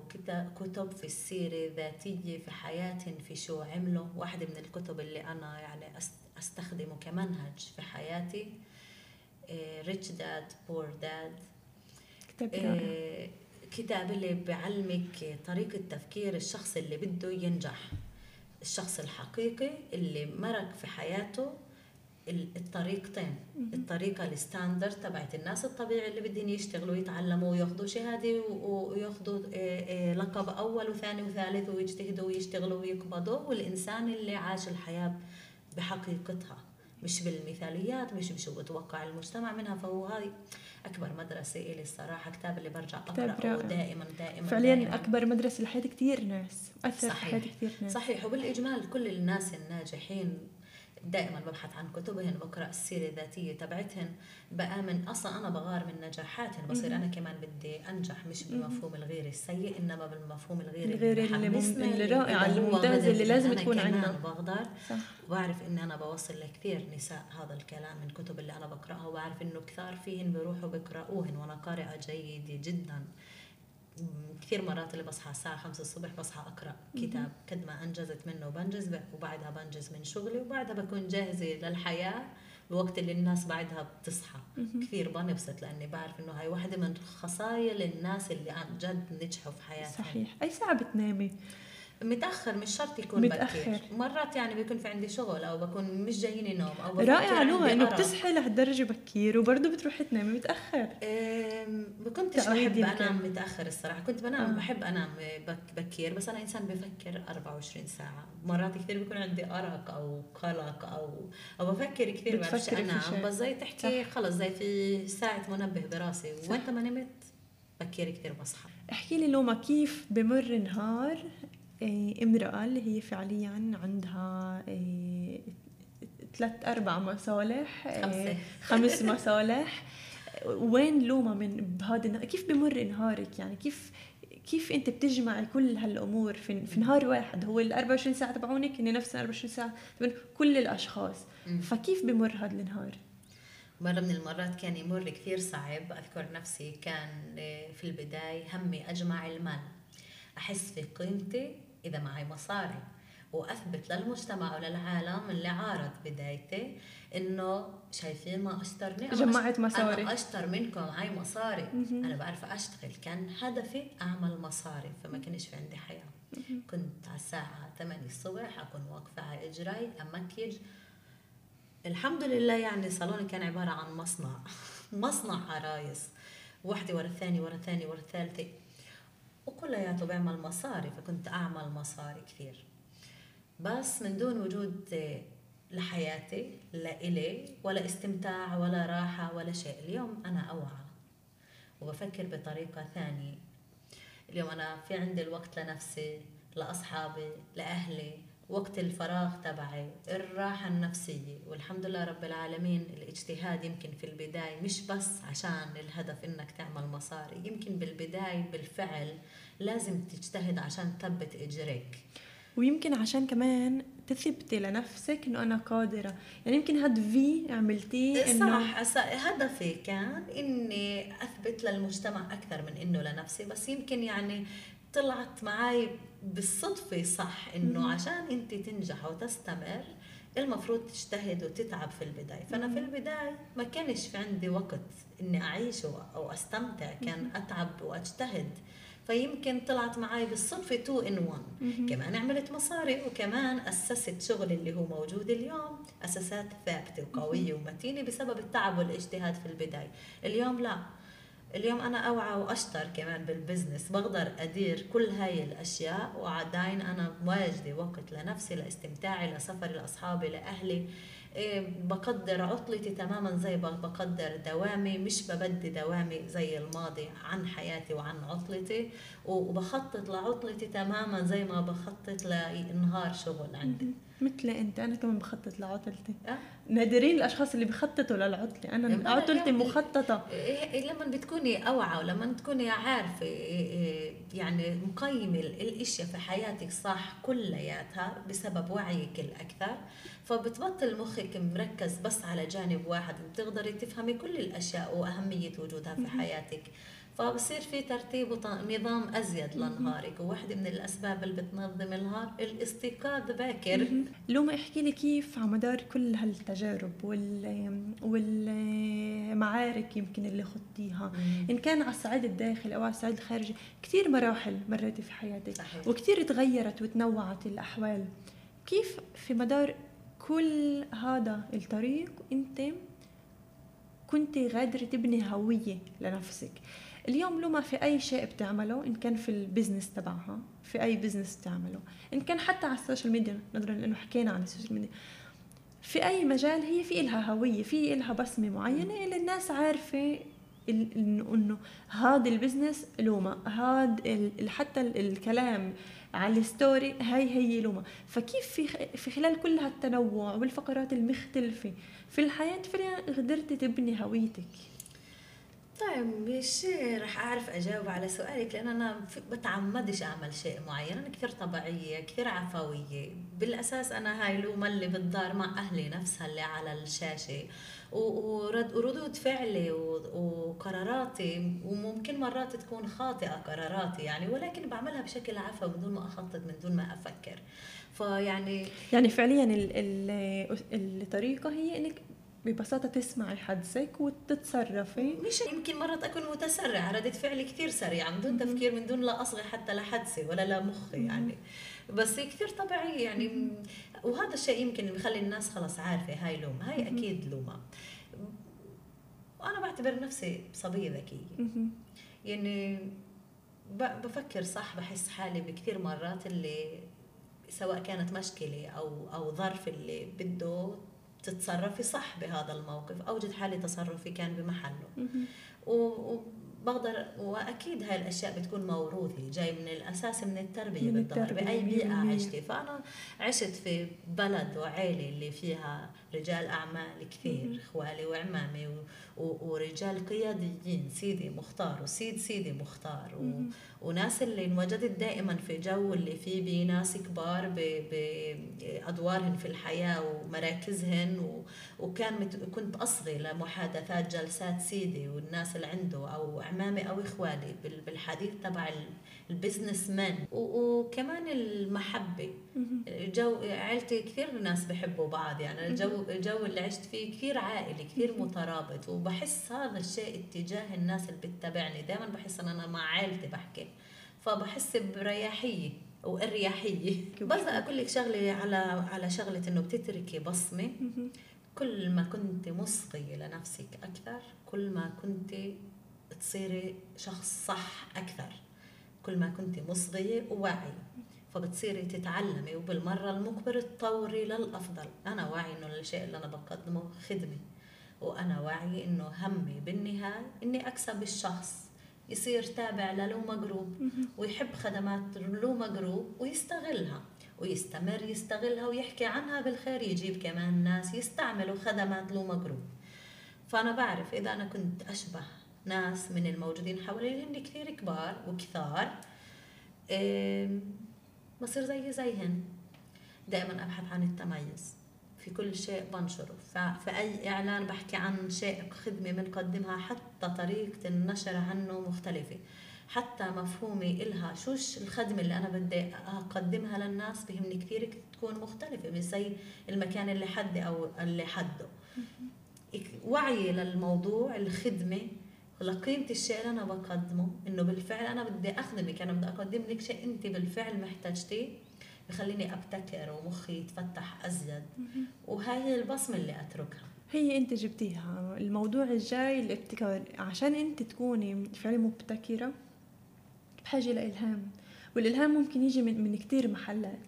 كتب في السيرة الذاتية في حياتهم في شو عملوا. واحدة من الكتب اللي أنا يعني أستخدمه كمنهج في حياتي ريتش داد بور داد كتاب كتاب اللي بيعلمك طريقة تفكير الشخص اللي بده ينجح. الشخص الحقيقي اللي مرق في حياته الطريقتين. الطريقة الستاندرد تبعت الناس الطبيعي اللي بدهم يشتغلوا يتعلموا وياخذوا شهادة وياخذوا آه، آه، لقب أول وثاني وثالث ويجتهدوا ويشتغلوا ويقبضوا. والإنسان اللي عاش الحياة بحقيقتها مش بالمثاليات مش بشو بتوقع المجتمع منها فهو هاي أكبر مدرسة إلي الصراحة كتاب اللي برجع أقرأه دائما دائما فعليا دائماً. أكبر مدرسة لحياة كثير ناس أثر صحيح. حياة كثير ناس. صحيح. وبالإجمال كل الناس الناجحين دائما ببحث عن كتبهن بقرأ السيرة الذاتية تبعتهن بآمن أصلا أنا بغار من نجاحاتهن بصير أنا كمان بدي أنجح مش بالمفهوم الغير السيء إنما بالمفهوم الغير الغير اللي, اللي رائع الممتازة اللي لازم تكون عندنا بقدر وبعرف اني أنا بوصل لكثير نساء هذا الكلام من كتب اللي أنا بقرأها وبعرف إنه كثار فيهن بيروحوا بقراوهن وأنا قارئة جيدة جدا. كثير مرات اللي بصحى الساعة خمسة الصبح بصحى أقرأ كتاب قد ما أنجزت منه بنجز وبعدها بنجز من شغلي وبعدها بكون جاهزة للحياة الوقت اللي الناس بعدها بتصحى. كثير بنبسط لأني بعرف إنه هاي واحدة من خصايا الناس اللي عن جد نجحوا في حياتهم. صحيح. أي ساعة بتنامي؟ متأخر مش شرط يكون متأخر. بكير. مرات يعني بيكون في عندي شغل أو بكون مش جاييني نوم أو رائعة لغة إنه بتصحي لهالدرجة بكير وبرضه بتروحي تنامي متأخر. كنتش بحب انام متأخر الصراحة. كنت بنام آه. بحب أنام بكير بس أنا إنسان بفكر 24 ساعة. مرات كثير بيكون عندي أرق أو قلق أو أو بفكر كثير بعرفش أنام. بس زي تحكي خلص زي في ساعة منبه براسي. وانت ما نمت بكير كثير بصحى احكي لي لوما كيف بمر نهار امرأة اللي هي فعليا عندها إيه، ثلاث أربع مصالح إيه، خمس مصالح. وين لوما من بهذا كيف بمر نهارك؟ يعني كيف كيف أنت بتجمعي كل هالأمور؟ في, في نهار واحد هو ال 24 ساعة تبعونك هن نفس ال 24 ساعة تبعون كل الأشخاص. فكيف بمر هذا النهار؟ مرة من المرات كان يمر كثير صعب. أذكر نفسي كان في البداية همي أجمع المال. أحس في قيمتي إذا معي مصاري. وأثبت للمجتمع وللعالم اللي عارض بدايتي إنه شايفين ما أشترني جمعت مصاري. أنا أشتر منكم معي مصاري. أنا بعرف أشتغل. كان هدفي أعمل مصاري فما كانش في عندي حياة. كنت على الساعة 8 الصبح أكون واقفة على إجراي أمكج الحمد لله يعني صالوني كان عبارة عن مصنع. مصنع عرايس. واحدة ورا الثانية ورا الثانية ورا الثالثة. وكلياته بيعمل مصاري فكنت أعمل مصاري كثير. بس من دون وجود لحياتي لإلي ولا استمتاع ولا راحة ولا شيء. اليوم أنا أوعى وبفكر بطريقة ثانية. اليوم أنا في عندي الوقت لنفسي لأصحابي لأهلي. وقت الفراغ تبعي الراحة النفسية. والحمد لله رب العالمين الاجتهاد يمكن في البداية مش بس عشان الهدف إنك تعمل مصاري يمكن بالبداية بالفعل لازم تجتهد عشان تثبت إجريك. ويمكن عشان كمان تثبتي لنفسك إنه أنا قادرة. يعني يمكن هاد في عملتيه إنه صح هدفي كان إني أثبت للمجتمع أكثر من إنه لنفسي بس يمكن يعني طلعت معي بالصدفة صح إنه عشان أنت تنجح وتستمر المفروض تجتهد وتتعب في البداية. فأنا في البداية ما كانش في عندي وقت إني أعيش أو أستمتع كان أتعب وأجتهد. فيمكن طلعت معي بالصدفة two in one كمان عملت مصاري وكمان أسست شغل اللي هو موجود اليوم أساسات ثابتة وقوية ومتينة بسبب التعب والاجتهاد في البداية. اليوم لا. اليوم أنا أوعى وأشطر كمان بال business بقدر أدير كل هاي الأشياء وعداين أنا واجدة وقت لنفسي لاستمتاعي لسفري لأصحابي لأهلي. بقدر عطلتي تماما زي بقدر دوامي مش ببدي دوامي زي الماضي عن حياتي وعن عطلتي وبخطط لعطلتي تماما زي ما بخطط لنهار شغل عندي. مثلي أنت أنا كمان بخطط لعطلتي. أه؟ نادرين الأشخاص اللي بخططوا للعطلة. أنا عطلتي مخططة. إيه، إيه، لما بتكوني أوعى ولما تكوني عارفة يعني مقيمة الإشياء في حياتك صح كلياتها بسبب وعيك الأكثر فبتبطل مخك مركز بس على جانب واحد بتقدري تفهمي كل الأشياء وأهمية وجودها في حياتك. فبصير في ترتيب ونظام أزيد لنهارك. وواحده من الأسباب اللي بتنظم النهار الاستيقاظ باكر. لوما احكي لي كيف على مدار كل هالتجارب وال والمعارك يمكن اللي خضتيها. إن كان على الصعيد الداخلي أو على الصعيد الخارجي كثير مراحل مريتي في حياتك صحيح. وكثير تغيرت وتنوعت الأحوال. كيف في مدار كل هذا الطريق انت كنت قادرة تبني هوية لنفسك. اليوم لوما في أي شيء بتعمله إن كان في ال business تبعها في أي business بتعمله إن كان حتى على ال social media نظرا لأنه حكينا عن ال social media. في أي مجال هي في إلها هوية في إلها بصمة معينة اللي الناس عارفة إنه هذا ال business لوما هذا حتى الكلام على الستوري هاي هي لوما. فكيف في في خلال كل هالتنوع والفقرات المختلفة في الحياة فعلا قدرتي تبني هويتك؟ طيب مش رح أعرف أجاوب على سؤالك لأن أنا بتعمدش أعمل شيء معين. أنا كثير طبيعية كثير عفوية. بالأساس أنا هاي لوما اللي بتدار مع أهلي نفسها اللي على الشاشة. وردود فعلي وقراراتي وممكن مرات تكون خاطئة قراراتي يعني ولكن بعملها بشكل عفوي بدون ما أخطط من دون ما أفكر. فيعني يعني فعليا الطريقة هي إنك ببساطة تسمعي حدسك وتتصرفي. مش يمكن مرات أكون متسرعة ردة فعلي كثير سريعة من دون تفكير من دون لا أصغي حتى لحدسي ولا لمخي يعني. بس كثير طبيعية يعني. وهذا الشيء يمكن بخلي الناس خلص عارفة هاي لوم. هاي أكيد لومة. وأنا بعتبر نفسي صبية ذكية. يعني بفكر صح بحس حالي بكثير مرات اللي سواء كانت مشكلة أو أو ظرف اللي بده تتصرفي صح بهذا الموقف اوجد حالي تصرفي كان بمحله. وبقدر وأكيد هاي الأشياء بتكون موروثة جاي من الأساس من التربية من بالضبط بأي بيئة عشتي. فأنا عشت في بلد وعيلة اللي فيها رجال أعمال كثير إخوالي وعمامي ورجال قياديين سيدي مختار وسيد سيدي مختار و... وناس اللي انوجدت دائما في جو اللي فيه بناس كبار بادوارهن في الحياة ومراكزهن و... وكان مت... كنت اصغي لمحادثات جلسات سيدي والناس اللي عنده أو عمامي أو اخوالي بالحديث تبع ال business man. وكمان المحبة. جو عائلتي كثير ناس بحبوا بعض يعني الجو الجو اللي عشت فيه كثير عائلي كثير مترابط. وبحس هذا الشيء اتجاه الناس اللي بتتابعني دائما بحس إن أنا مع عائلتي بحكي. فبحس برياحية واريحيه بس أقول لك شغلة على على شغلة إنه بتتركي بصمة. كل ما كنت مصغيه لنفسك أكثر كل ما كنت تصيري شخص صح أكثر. كل ما كنت مصغية وواعية. فبتصيري تتعلمي وبالمرة المقبل تطوري للأفضل. أنا واعي إنه الشيء اللي أنا بقدمه خدمة. وأنا واعي إنه همي بالنهاية إني أكسب الشخص. يصير تابع للوما group ويحب خدمات لوما group ويستغلها. ويستمر يستغلها ويحكي عنها بالخير. يجيب كمان ناس يستعملوا خدمات لوما group فأنا بعرف إذا أنا كنت أشبه ناس من الموجودين حوالي هن كثير كبار وكثار بصير زي زيهن. دائما أبحث عن التميز في كل شيء بنشره. ففي أي إعلان بحكي عن شيء خدمة بنقدمها حتى طريقة النشر عنه مختلفة. حتى مفهومي إلها شو الخدمة اللي أنا بدي أقدمها للناس بهمني كثير تكون مختلفة مش زي المكان اللي حدي أو اللي حده. وعي للموضوع الخدمة لقيمة الشيء اللي أنا بقدمه إنه بالفعل أنا بدي أخدمك أنا بدي أقدم لك شيء أنت بالفعل محتاجتيه بخليني أبتكر ومخي يتفتح أزيد. وهاي هي البصمة اللي أتركها. هي أنت جبتيها. الموضوع الجاي الابتكار عشان أنت تكوني فعلا مبتكرة بحاجة لإلهام. والإلهام ممكن يجي من من كثير محلات.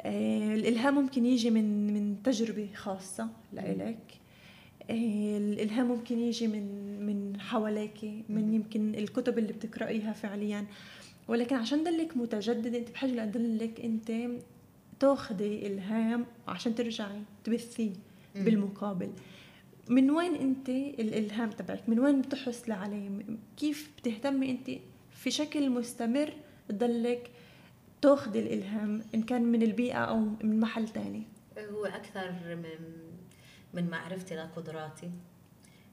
آه الإلهام ممكن يجي من من تجربة خاصة لإلك. الالهام ممكن يجي من من حواليك من يمكن الكتب اللي بتقرأيها فعليا. ولكن عشان دلك متجدد انت بحاجة لأدلك انت تاخذي الهام عشان ترجعي تبثيه بالمقابل. من وين انت الالهام تبعك؟ من وين بتحصلي عليه كيف بتهتمي انت في شكل مستمر تضلك تاخذي الالهام إن كان من البيئة أو من محل تاني؟ هو أكثر من من معرفتي لقدراتي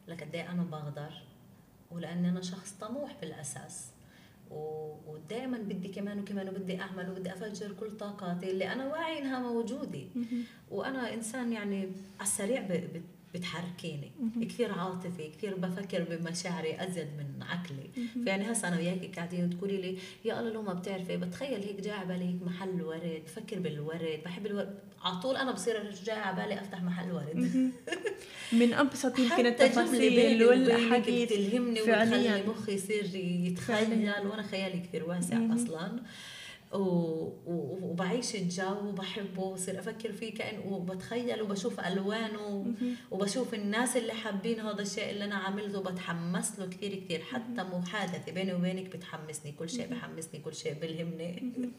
لقد إيه أنا بقدر ولأني أنا شخص طموح بالأساس. ودائما بدي كمان وكمان وبدي أعمل وبدي أفجر كل طاقاتي اللي أنا واعي إنها موجودة. وأنا إنسان يعني على السريع بتحركيني. كثير عاطفي كثير بفكر بمشاعري أزيد من عقلي. فيعني هسه أنا وياك قاعدين تقولي لي يا الله لو ما بتعرفي بتخيل هيك جاي على بالي هيك محل ورد بفكر بالورد بحب الورد على طول أنا بصير جاي على بالي أفتح محل ورد. من أبسط يمكن التفاصيل والاحاديث بتلهمني وتخلي مخي يصير يتخيل وأنا خيالي كثير واسع أصلا. وبعيش الجو وبحبه وبصير أفكر فيه كأن وبتخيل وبشوف ألوانه وبشوف الناس اللي حابين هذا الشيء اللي أنا عملته بتحمس له كثير كثير. حتى محادثه بيني وبينك بتحمسني كل شيء بحمسني كل شيء بلهمني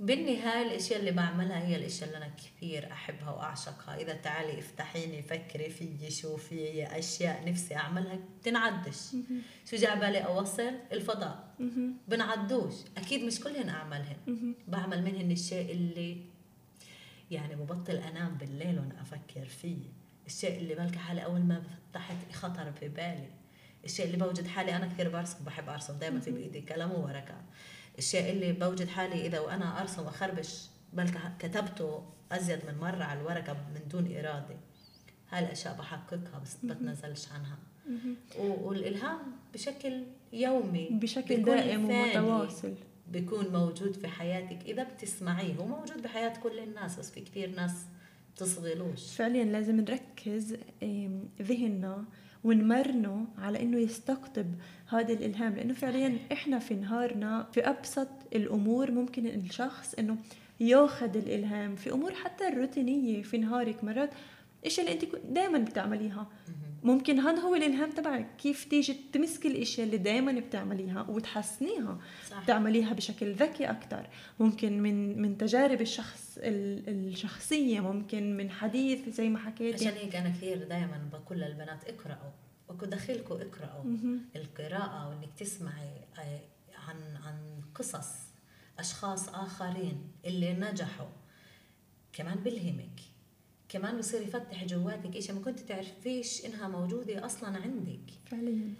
بالنهاية الأشياء اللي بعملها هي الأشياء اللي أنا كثير أحبها وأعشقها. إذا تعالي افتحيني فكري في شوفي أشياء نفسي أعملها بتنعدش. شو جاء بالي؟ أوصل الفضاء. بنعدوش. أكيد مش كلهن أعملهن. بعمل منهن الشيء اللي يعني ببطل أنام بالليل وأنا أفكر فيه. الشيء اللي بلقى حالي أول ما فتحت خطر في بالي. الشيء اللي بوجد حالي أنا كثير برسم بحب أرسم. دائما في بإيدي قلم وورقه الشيء اللي بوجد حالي إذا وأنا أرسم وأخربش بل كتبته أزيد من مرة على الورقة من دون إرادة. هاي الأشياء بحققها بس بتنزلش عنها. والإلهام بشكل يومي بشكل دائم ومتواصل. بيكون موجود في حياتك. إذا بتسمعيه هو موجود بحياة كل الناس بس في كثير ناس تصغلوش فعليا لازم نركز ذهننا ونمرنه على إنه يستقطب هذا الإلهام لأنه فعليا إحنا في نهارنا في أبسط الأمور ممكن الشخص إنه ياخذ الإلهام. في أمور حتى الروتينية في نهارك مرات إيش اللي أنت دائما بتعمليها. ممكن هذا هو الإلهام تبعك. كيف تيجي تمسكي الإشياء اللي دائما بتعمليها وتحسنيها. صح. تعمليها بشكل ذكي أكثر ممكن من من تجارب الشخص الشخصية ممكن من حديث زي ما حكيت عشان هيك أنا كثير دائما بقول للبنات اقرأوا. وكدخلكم اقراوا القراءة وإنك تسمعي آه، عن عن قصص أشخاص آخرين اللي نجحوا. كمان بلهمك. كمان بصير يفتح جواتك اشياء ما كنت تعرفيش إنها موجودة أصلا عندك. فعليا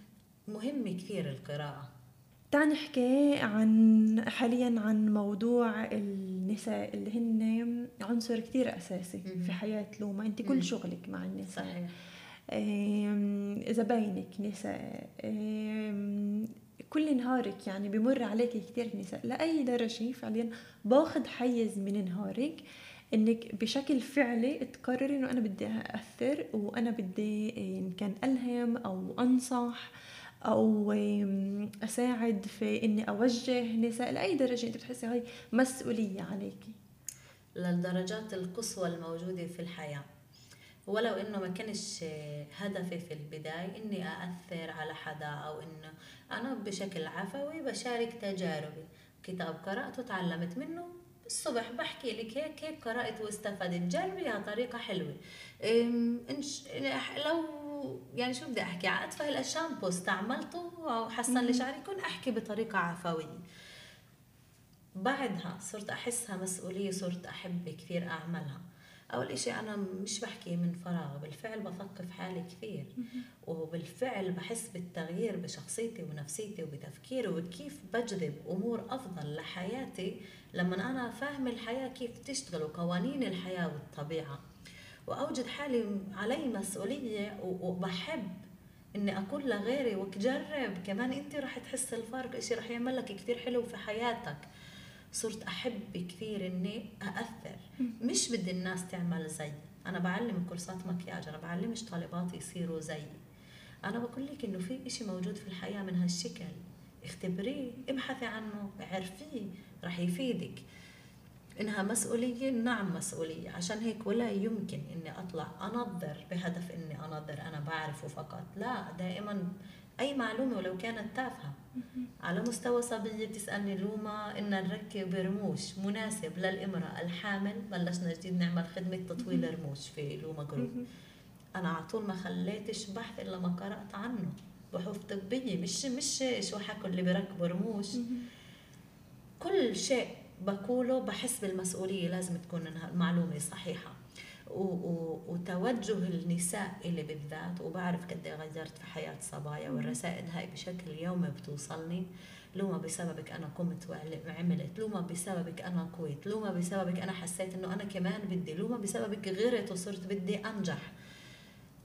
مهم كثير القراءة. تعال نحكي عن حاليا عن موضوع النساء اللي هن عنصر كثير أساسي م- في حياة لوما انت كل شغلك مع النساء. صحيح. زباينك نساء كل نهارك يعني بمر عليك كثير نساء. لأي درجة فعليا باخذ حيز من نهارك إنك بشكل فعلي تقرري إنه أنا بدي اثر وأنا بدي إن كان ألهم أو أنصح أو أساعد في إني أوجه نساء. لأي درجة أنت بتحسي هاي مسؤولية عليكي؟ للدرجات القصوى الموجودة في الحياة. ولو إنه ما كانش هدفي في البداية إني أأثر على حدا أو إنه أنا بشكل عفوي بشارك تجاربي. كتاب قرأته تعلمت منه. الصبح بحكي لك هيك هيك قرأت واستفدت. جربيها طريقة حلوة. إنش لو يعني شو بدي أحكي؟ على أتفه الشامبو استعملته وحسن لي شعري كن أحكي بطريقة عفوية. بعدها صرت أحسها مسؤولية صرت أحب كثير أعملها. أول إشي أنا مش بحكي من فراغ بالفعل بثقف حالي كثير. وبالفعل بحس بالتغيير بشخصيتي ونفسيتي وبتفكيري وكيف بجذب أمور أفضل لحياتي لما أنا فاهم الحياة كيف تشتغل وقوانين الحياة والطبيعة. وأوجد حالي علي مسؤولية وبحب إني أقول لغيري وجرب كمان انت رح تحس الفرق إشي رح يعمل لك كثير حلو في حياتك. صرت أحب كثير إني أأثر. مش بدي الناس تعمل زي أنا بعلم كورسات مكياج أنا بعلمش طالباتي يصيروا زي أنا بقول لك إنه في إشي موجود في الحياة من هالشكل. اختبريه ابحثي عنه عرفيه رح يفيدك. إنها مسؤولية نعم مسؤولية. عشان هيك ولا يمكن إني أطلع أنظر بهدف إني أنظر أنا بعرفه فقط. لا دائما أي معلومة ولو كانت تافهة. على مستوى صبية تسألني لوما إن نركب رموش مناسب للإمرأة. الحامل بلشنا جديد نعمل خدمة تطويل رموش في لوما جروب أنا على طول ما خليتش بحث إلا ما قرأت عنه. بحوث طبية مش مش شو حكوا اللي بيركبوا رموش. كل شيء بقوله بحس بالمسؤولية لازم تكون المعلومة صحيحة. وتوجه النساء اللي بالذات. وبعرف قد إيه غيرت في حياة صبايا والرسائل هاي بشكل يومي بتوصلني. لوما بسببك أنا قمت وعملت لوما بسببك أنا قويت لوما بسببك أنا حسيت إنه أنا كمان بدي لوما بسببك غيرت وصرت بدي أنجح.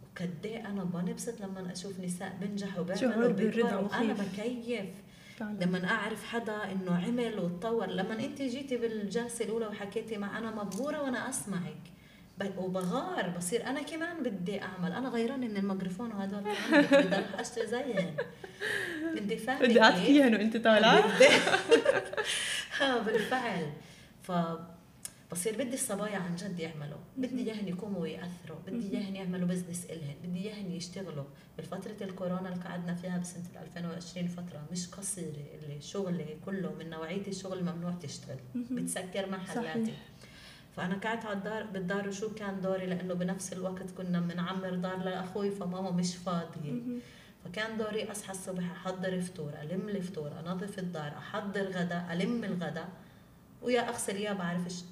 وقد إيه أنا بنبسط لما أشوف نساء بنجحوا وبيعملوا بالرضا أنا بكيف. لما أعرف حدا إنه عمل وتطور لما أنت جيتي بالجلسة الأولى وحكيتي مع أنا مبهورة وأنا أسمعك. وبغار بصير أنا كمان بدي أعمل. أنا غيران إن الميكروفون وهدول بدي أروح اشتري زيهم. بدي فاهمه بدي اعطيهم وأنت طالعة؟ ها بالفعل. ف بصير بدي الصبايا عن جد يعملوا. بدي اياهم يقوموا ويأثروا. بدي اياهم يعملوا بزنس إلهن. بدي اياهم يشتغلوا. بفترة الكورونا اللي قعدنا فيها بسنة 2020 فترة مش قصيرة. اللي شغلي كله من نوعية الشغل ممنوع تشتغل. بتسكر محلاتي. صحيح. فأنا قعدت على الدار بالدار وشو كان دوري؟ لأنه بنفس الوقت كنا بنعمر دار لأخوي فماما مش فاضيه فكان دوري أصحى الصبح أحضر فطور ألم الفطور أنظف الدار أحضر غدا ألم الغدا ويا اغسل يا بعرفش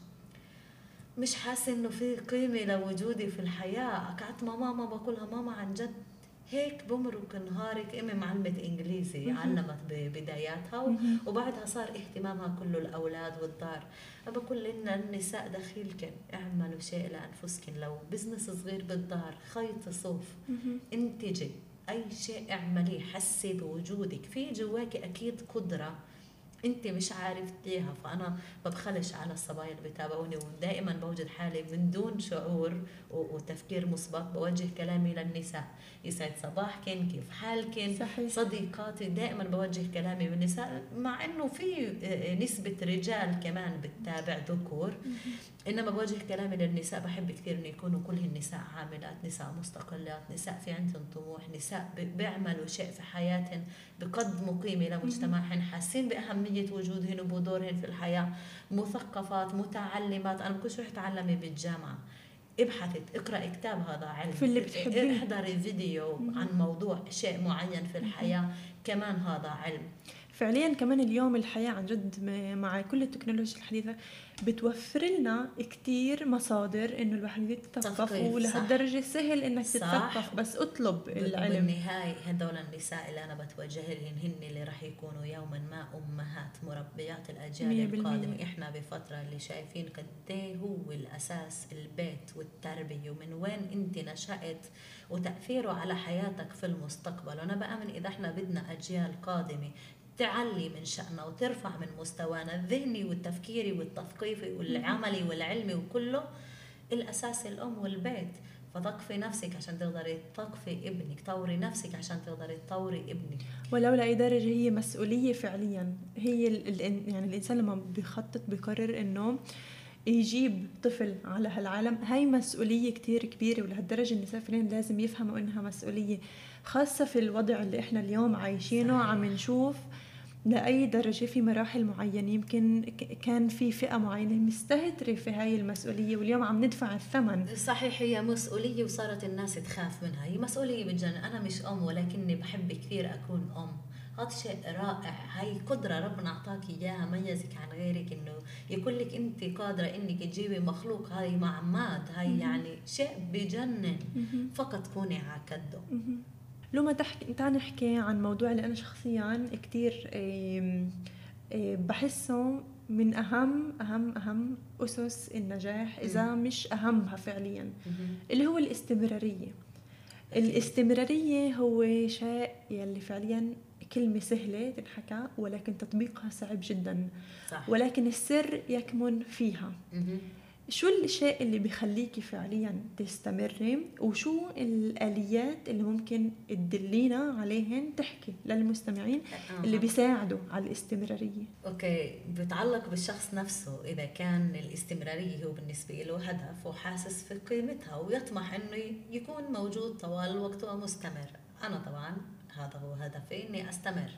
مش حاسة إنه في قيمة لوجودي في الحياة. قعدت مع ماما بقولها ماما عن جد هيك بمرق نهارك امي معلمة إنجليزي علمت ببداياتها وبعدها صار اهتمامها كله الأولاد والدار. بقول لنا النساء دخيلكن اعملوا شيء لأنفسكن. لو بزنس صغير بالدار خيط صوف انتجي. أي شيء اعمليه حسي بوجودك. في جواك أكيد قدرة انت مش عارف اياها فأنا ببخلش على الصبايا اللي بتابعوني ودائما بوجد حالي من دون شعور وتفكير مسبق بوجه كلامي للنساء يسعد صباحكن كيف حالكن؟ صحيح. صديقاتي دائما بوجه كلامي للنساء مع إنه في آه، نسبة رجال كمان بتتابع ذكور. إنما بوجه كلامي للنساء بحب كثير إنه يكونوا كلهن نساء عاملات نساء مستقلات نساء في عندهم طموح نساء بيعملوا شيء في حياتهم بقدموا قيمه لمجتمعهن حاسين بأهمية وجودهن وبدورهن في الحياة. مثقفات متعلمات أنا كل شوي تعلمي بالجامعة. ابحثي اقرأي كتاب هذا علم. في اللي بتحبيه. احضري فيديو عن موضوع شيء معين في الحياة كمان هذا علم. فعليا كمان اليوم الحياة عن جد مع كل التكنولوجيا الحديثة بتوفر لنا كتير مصادر إنه الواحد يتثقف ولهالدرجة سهل إنك تتثقف بس اطلب العلم. بالنهاية هدول النساء اللي أنا بتوجه لهم هن اللي راح يكونوا يوما ما أمهات مربيات الأجيال القادمة. إحنا بفترة اللي شايفين قد إيه هو الأساس البيت والتربية ومن وين أنت نشأت وتأثيره على حياتك في المستقبل. وأنا بآمن إذا إحنا بدنا أجيال قادمة تعلي من شأننا وترفع من مستوانا الذهني والتفكيري والتثقيفي والعملي والعلمي وكله الأساس الأم والبيت. فطقفي نفسك عشان تقدري تطقفي ابنك طوري نفسك عشان تقدري تطوري ابنك. ولو لأي درجة هي مسؤولية فعليا. هي ال يعني الإنسان لما بيخطط بيقرر إنه يجيب طفل على هالعالم هاي مسؤولية كتير كبيرة. ولهالدرجة النساء فعليا لازم يفهموا إنها مسؤولية خاصة في الوضع اللي إحنا اليوم عايشينه. صحيح. عم نشوف لأي درجة في مراحل معينة يمكن كان في فئة معينة مستهترة في هاي المسؤولية واليوم عم ندفع الثمن. صحيح هي مسؤولية وصارت الناس تخاف منها. هي مسؤولية بتجنن أنا مش أم ولكني بحب كثير أكون أم. هذا شيء رائع. هاي قدرة ربنا أعطاك إياها ميزك عن غيرك إنه يقول لك أنت قادرة إنك تجيبي مخلوق هاي معماد هاي يعني شيء بجنن فقط كوني على كده لما تحكي تعال نحكي عن موضوع اللي أنا شخصيا آم، بحسه من أهم أهم أهم أسس النجاح إذا مش أهمها فعليا. اللي هو الاستمرارية. الاستمرارية هو شيء يلي فعليا كلمة سهلة تنحكى ولكن تطبيقها صعب جدا. صح. ولكن السر يكمن فيها. شو الشيء اللي بيخليكي فعليا تستمري؟ وشو الآليات اللي ممكن تدلينا عليهن تحكي للمستمعين اللي أها. بيساعدوا على الاستمرارية؟ أوكي بتعلق بالشخص نفسه إذا كان الاستمرارية هو بالنسبة له هدف وحاسس في قيمتها ويطمح إنه يكون موجود طوال الوقت ومستمر. أنا طبعا هذا هو هدفي إني أستمر.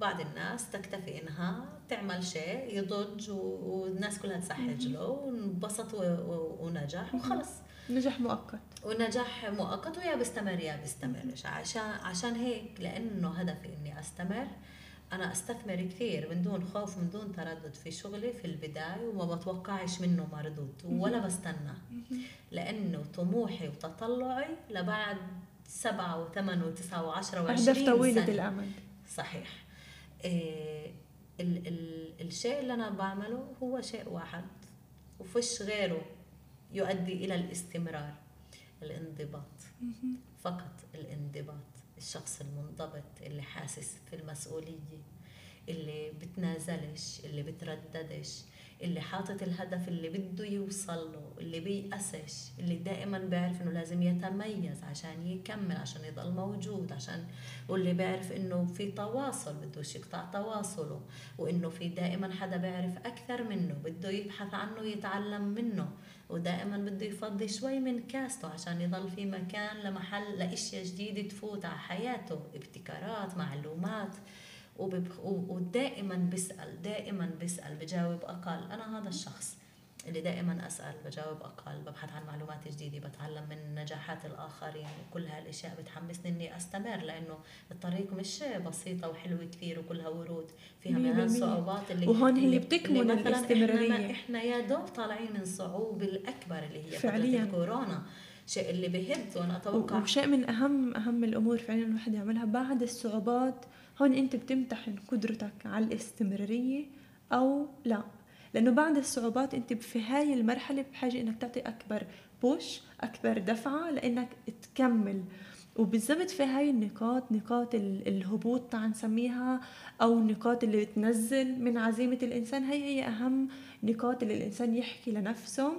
بعض الناس تكتفي إنها تعمل شيء يضج والناس كلها تسحج له وانبسط ونجح وخلص. نجاح مؤقت. ونجاح مؤقت ويا بستمر يا بستمرش عشان عشان هيك لأنه هدفي إني أستمر أنا أستثمر كثير من دون خوف من دون تردد في شغلي في البداية وما بتوقعش منه مردود ولا بستنى. لأنه طموحي وتطلعي لبعد سبعة وثمان وتسعة وعشرة وعشرين أهداف طويلة. الأمد صحيح. ال ال الشيء اللي أنا بعمله هو شيء واحد وفش غيره يؤدي إلى الاستمرار الانضباط. فقط الانضباط. الشخص المنضبط اللي حاسس في المسؤولية اللي بتنازلش اللي بترددش اللي حاطط الهدف اللي بده يوصل له اللي بيأسش اللي دائما بيعرف إنه لازم يتميز عشان يكمل عشان يضل موجود عشان واللي بيعرف إنه في تواصل بدوش يقطع تواصله وإنه في دائما حدا بيعرف أكثر منه بده يبحث عنه يتعلم منه ودائما بده يفضي شوي من كاسته عشان يضل في مكان لمحل لإشياء جديدة تفوت على حياته ابتكارات معلومات. ودائما بسأل دائما بسأل بجاوب أقل أنا هذا الشخص اللي دائما أسأل بجاوب أقل ببحث عن معلومات جديدة بتعلم من نجاحات الآخرين وكل هالأشياء بتحمسني إني أستمر لأنه الطريق مش بسيطة وحلوة كثير وكلها ورود فيها من بالمية. هالصعوبات اللي وهون هي بتكمن الاستمرارية. إحنا, إحنا يا دوب طالعين من صعوبة الأكبر اللي هي فعلياً. فترة الكورونا شيء اللي بهد وأنا أتوقع وشيء من أهم أهم الأمور فعلا الواحد يعملها بعد الصعوبات هون أنت بتمتحن قدرتك على الاستمرارية أو لا. لأنه بعد الصعوبات أنت في هاي المرحلة بحاجة إنك تعطي أكبر بوش أكبر دفعة لإنك تكمل. وبالضبط في هاي النقاط نقاط ال- الهبوط تعال نسميها أو النقاط اللي بتنزل من عزيمة الإنسان هي هي أهم نقاط اللي الإنسان يحكي لنفسه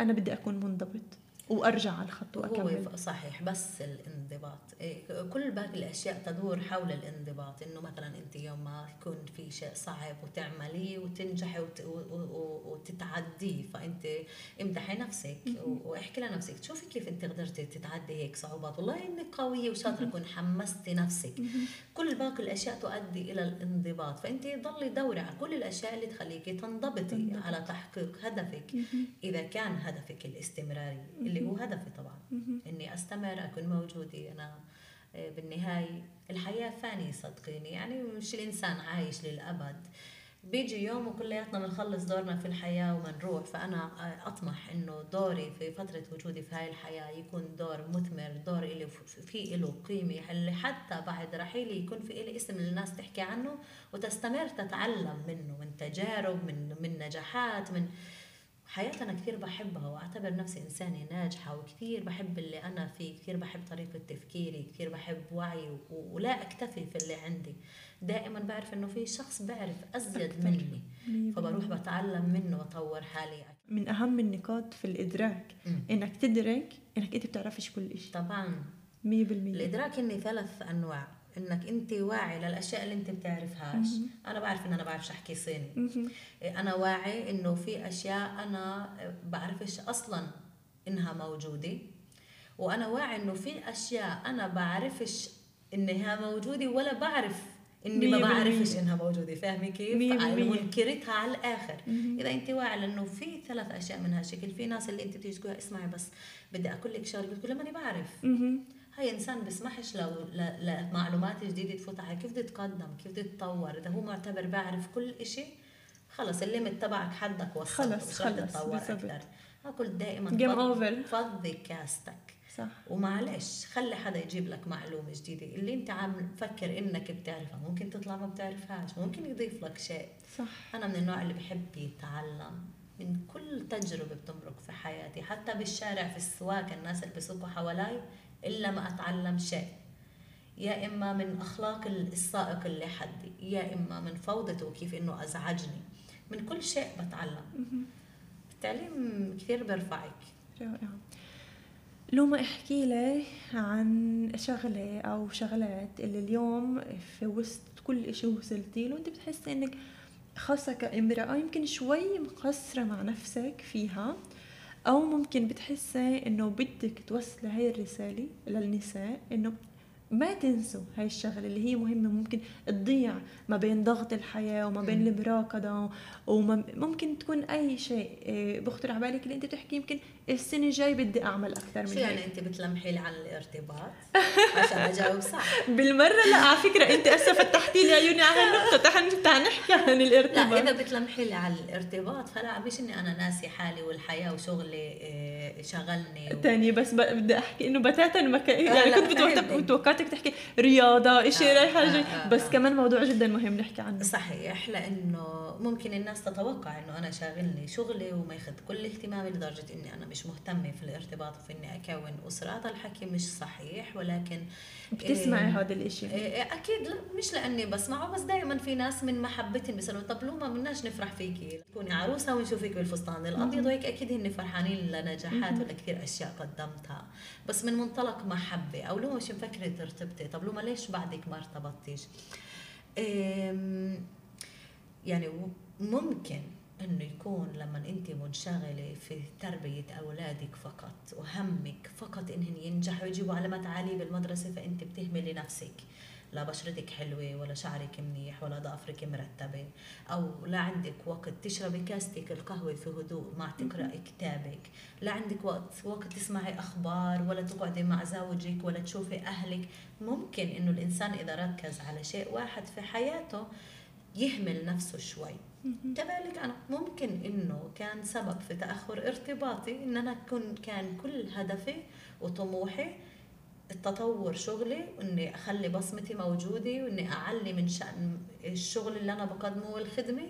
أنا بدي أكون منضبط. وأرجع على الخط وأكمل. هو صحيح بس الانضباط إيه، كل باقي الأشياء تدور حول الانضباط إنه مثلا أنت يوم ما يكون في شيء صعب وتعمليه وتنجحي وتتعديه فأنت امدحي نفسك و- واحكي لنفسك شوفي كيف أنت قدرتي تتعدي هيك صعوبات. والله إنك قوية وشاطرة كون حمستي نفسك. كل باقي الأشياء تؤدي إلى الانضباط. فأنت ضلي دوري على كل الأشياء اللي تخليكي تنضبطي تنضبط. على تحقيق هدفك. إذا كان هدفك الاستمراري اللي هو هدفي طبعا. إني أستمر أكون موجودة. أنا آه، بالنهاية الحياة فانيه صدقيني. يعني مش الإنسان عايش للأبد. بيجي يوم وكلياتنا بنخلص دورنا في الحياة ومنروح فأنا آه، أطمح إنه دوري في فترة وجودي في هاي الحياة يكون دور مثمر دور إلي في له قيمة. اللي حتى بعد رحيلي يكون في إلي اسم الناس تحكي عنه وتستمر تتعلم منه من تجارب من من نجاحات من حياتي أنا كثير بحبها وأعتبر نفسي إنسانة ناجحة وكثير بحب اللي أنا فيه كثير بحب طريقة تفكيري كثير بحب وعي ولا أكتفي في اللي عندي. دائما بعرف إنه في شخص بعرف أزيد. مني. فبروح. بتعلم منه وأطور حالي. من أهم النقاط في الإدراك. إنك تدرك إنك أنت بتعرفش كل شيء طبعا. 100% الإدراك اني ثلاث أنواع. إنك أنت واعي للأشياء اللي أنت بتعرفهاش أنا بعرف إن أنا بعرفش أحكي صيني مهم. أنا واعي إنه في أشياء أنا بعرفش أصلا إنها موجودة وأنا واعي إنه في أشياء أنا بعرفش انها موجودة ولا بعرف إني ما. بعرفش إنها موجودة فاهمة كيف. منكرتها على الآخر. إذا أنت واعي لأنه في ثلاث أشياء من هالشكل في ناس اللي أنت بتيجي تقولها اسمعي بس بدي أقول لك شغله بتقول ماني بعرف. هاي إنسان بسمحش لو لمعلومات جديدة تفوت عليه كيف بده يتقدم كيف بده يتطور إذا هو معتبر بعرف كل إشي خلص الليمت تبعك حدك وصلت خلص، خلص، تتطور. أكثر هاكل دائما فض- over. فضي كاستك. صح. ومعلش خلي حدا يجيب لك معلومة جديدة. اللي أنت عم تفكر إنك بتعرفها ممكن تطلع ما بتعرفهاش ممكن يضيف لك شيء. صح. أنا من النوع اللي بحب يتعلم. من كل تجربة بتمرق في حياتي حتى بالشارع في السواق الناس اللي بيسوقوا حوالي إلا ما أتعلم شيء. يا إما من أخلاق السائق اللي حدي يا إما من فوضته وكيف إنه أزعجني. من كل شيء بتعلم. التعليم كثير بيرفعك. رائع. لو أحكي لي عن شغلة أو شغلات اللي اليوم في وسط كل إشي وصلتي له أنت بتحسي إنك خاصة كامرأة يمكن شوي مقصرة مع نفسك فيها. أو ممكن بتحسي إنه بدك توصلي هاي الرسالة للنساء إنه ما تنسوا هاي الشغلة اللي هي مهمة ممكن تضيع ما بين ضغط الحياة وما بين مم. المراقدة وممكن تكون أي شيء. إيه، بخطر على بالك اللي أنت بتحكي يمكن السنة الجاي بدي أعمل أكثر من شو يعني أنت بتلمحي لي عن الارتباط؟ عشان أجاوب صح. بالمرة لا على فكرة أنت هسه فتحتي لي عيوني على هالنقطة تعال تعال نحكي عن لا الارتباط. إذا بتلمحي لي على الارتباط فلا مش إني أنا ناسي حالي والحياة وشغلي إيه، شغلني و... تاني بس بدي أحكي إنه بتاتا مك... يعني لا، كنت بتوقعتك توقعتك تحكي رياضة إشي آه، رايحة آه، آه، بس آه. كمان موضوع جدا مهم نحكي عنه. صحيح لأنه ممكن الناس تتوقع إنه أنا شاغلني شغلي وما ياخذ كل اهتمامي لدرجة إني أنا مش مهتمة في الارتباط وفي إني أكون أسرة. هذا الحكي مش صحيح ولكن بتسمعي إيه، هذا الإشي؟ إيه، أكيد لا مش لأني بسمعه بس دائما في ناس من محبتهم بيسألوا طب لو ما بدناش نفرح فيكي تكوني عروسة ونشوفك بالفستان الأبيض وهيك أكيد هن فرحانين لنجاحات ولا كثير أشياء قدمتها. بس من منطلق محبة أو لو مش مفكرة ترتبطي طب لو ليش بعدك ما ارتبطتيش؟ يعني ممكن إنه يكون لما انت منشغلة في تربية أولادك فقط وهمك فقط انهم ينجحوا يجيبوا علامات عالية بالمدرسة فانت بتهملي نفسك. لا بشرتك حلوة ولا شعرك منيح ولا ضفرك مرتبة أو لا عندك وقت تشربي كاستك القهوة في هدوء ما تقرأي كتابك. لا عندك وقت وقت تسمعي أخبار ولا تقعدي مع زوجك ولا تشوفي أهلك. ممكن إنه الإنسان إذا ركز على شيء واحد في حياته يهمل نفسه شوي. كذلك أنا ممكن إنه كان سبب في تأخر ارتباطي إن أنا كن كان كل هدفي وطموحي التطور شغلي وإني أخلي بصمتي موجودة وإني أعلي من شأن الشغل اللي أنا بقدمه والخدمة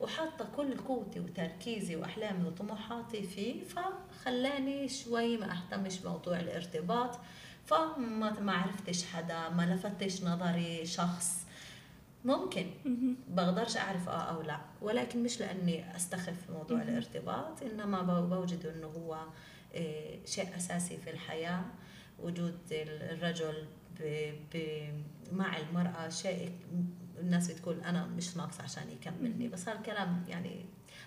وحاطة كل قوتي وتركيزي وأحلامي وطموحاتي فيه فخلاني شوي ما أهتمش بموضوع الارتباط فما ما عرفتش حدا ما لفتش نظري شخص. ممكن بقدرش أعرف آه أو لا ولكن مش لأني أستخف موضوع الارتباط إنما بوجد إنه هو آه، شيء أساسي في الحياة. وجود الرجل ب... ب... مع المرأة شيء الناس بتقول أنا مش ناقص عشان يكملني. بس هذا الكلام يعني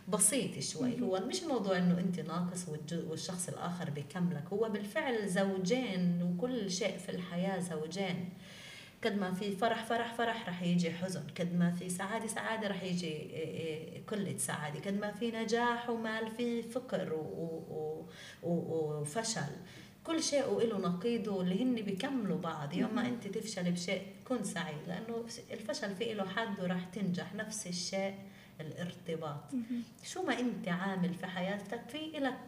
بسيط شوي. هو مش الموضوع إنه أنت ناقص والشخص الآخر بيكملك. هو بالفعل زوجين وكل شيء في الحياة زوجين. قد ما في فرح فرح فرح رح يجي حزن. قد ما في سعادة سعادة رح يجي إيه، إيه، قلة سعادة. قد ما في نجاح ومال في فقر و- و- و- وفشل. كل شيء وله نقيضه اللي هن بيكملوا بعض. يوم ما أنت تفشلي بشيء كن سعيد لأنه الفشل في له حد وراح تنجح. نفس الشيء الارتباط. شو ما أنت عامل في حياتك في لك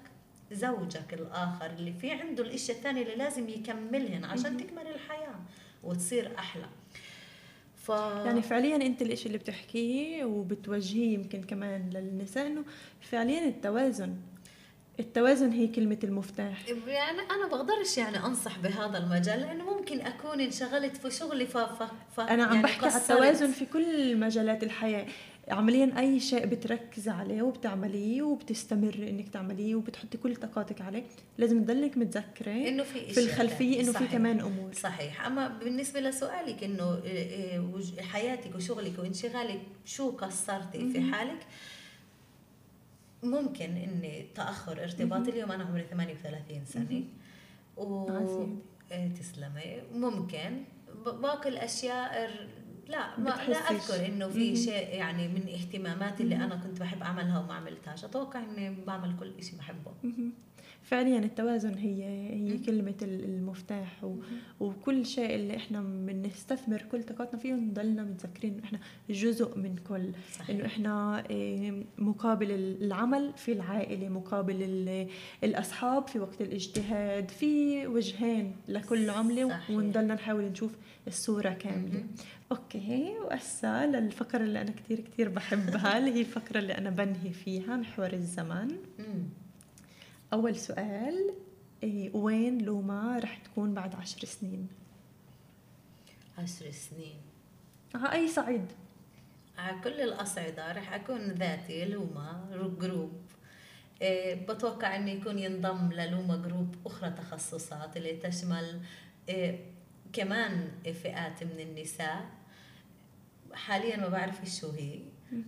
زوجك الآخر اللي في عنده الإشي الثاني اللي لازم يكملهن عشان تكمل الحياة وتصير أحلى. ف يعني فعليا أنت الإشي اللي بتحكيه وبتوجهيه يمكن كمان للنساء إنه فعليا التوازن التوازن هي كلمة المفتاح يعني أنا بقدرش يعني أنصح بهذا المجال لأنه ممكن أكون انشغلت في شغلي ف, ف... ف... أنا عم يعني بحكي على. التوازن في كل مجالات الحياة عمليا أي شيء بتركز عليه وبتعمليه وبتستمر إنك تعمليه وبتحطي كل طاقاتك عليه لازم تضلك متذكرة إنه في في الخلفية. إنه في. كمان أمور صحيح أما بالنسبة لسؤالك إنه إيه، إيه، حياتك وشغلك وانشغالك شو قصرتي في حالك ممكن إني تأخر ارتباطي اليوم أنا عمري 38 سنة و. إيه، تسلمي ممكن باكل اشياء لا ما لا. أذكر إنه في. شيء يعني من اهتماماتي اللي أنا كنت بحب أعملها وما عملتهاش أتوقع إني بعمل كل شيء بحبه. فعليا التوازن هي هي كلمة ال- المفتاح و... وكل شيء اللي إحنا بنستثمر كل طاقتنا فيه نضلنا متذكرين إنه إحنا جزء من كل صحيح. إنه إحنا إيه، مقابل العمل في العائلة مقابل ال- الأصحاب في وقت الاجتهاد في وجهين لكل عملة صحيح. ونضلنا نحاول نشوف الصورة كاملة. أوكي وهسا للفقرة اللي أنا كتير كتير بحبها اللي هي الفقرة اللي أنا بنهي فيها محور الزمان مم. أول سؤال إيه وين لوما رح تكون بعد عشر سنين؟ عشر سنين على أي صعيد؟ على كل الأصعدة رح أكون ذاتي لوما group إيه، بتوقع أنه يكون ينضم للوما group أخرى تخصصات اللي تشمل إيه، كمان فئات من النساء حاليا ما بعرف شو هي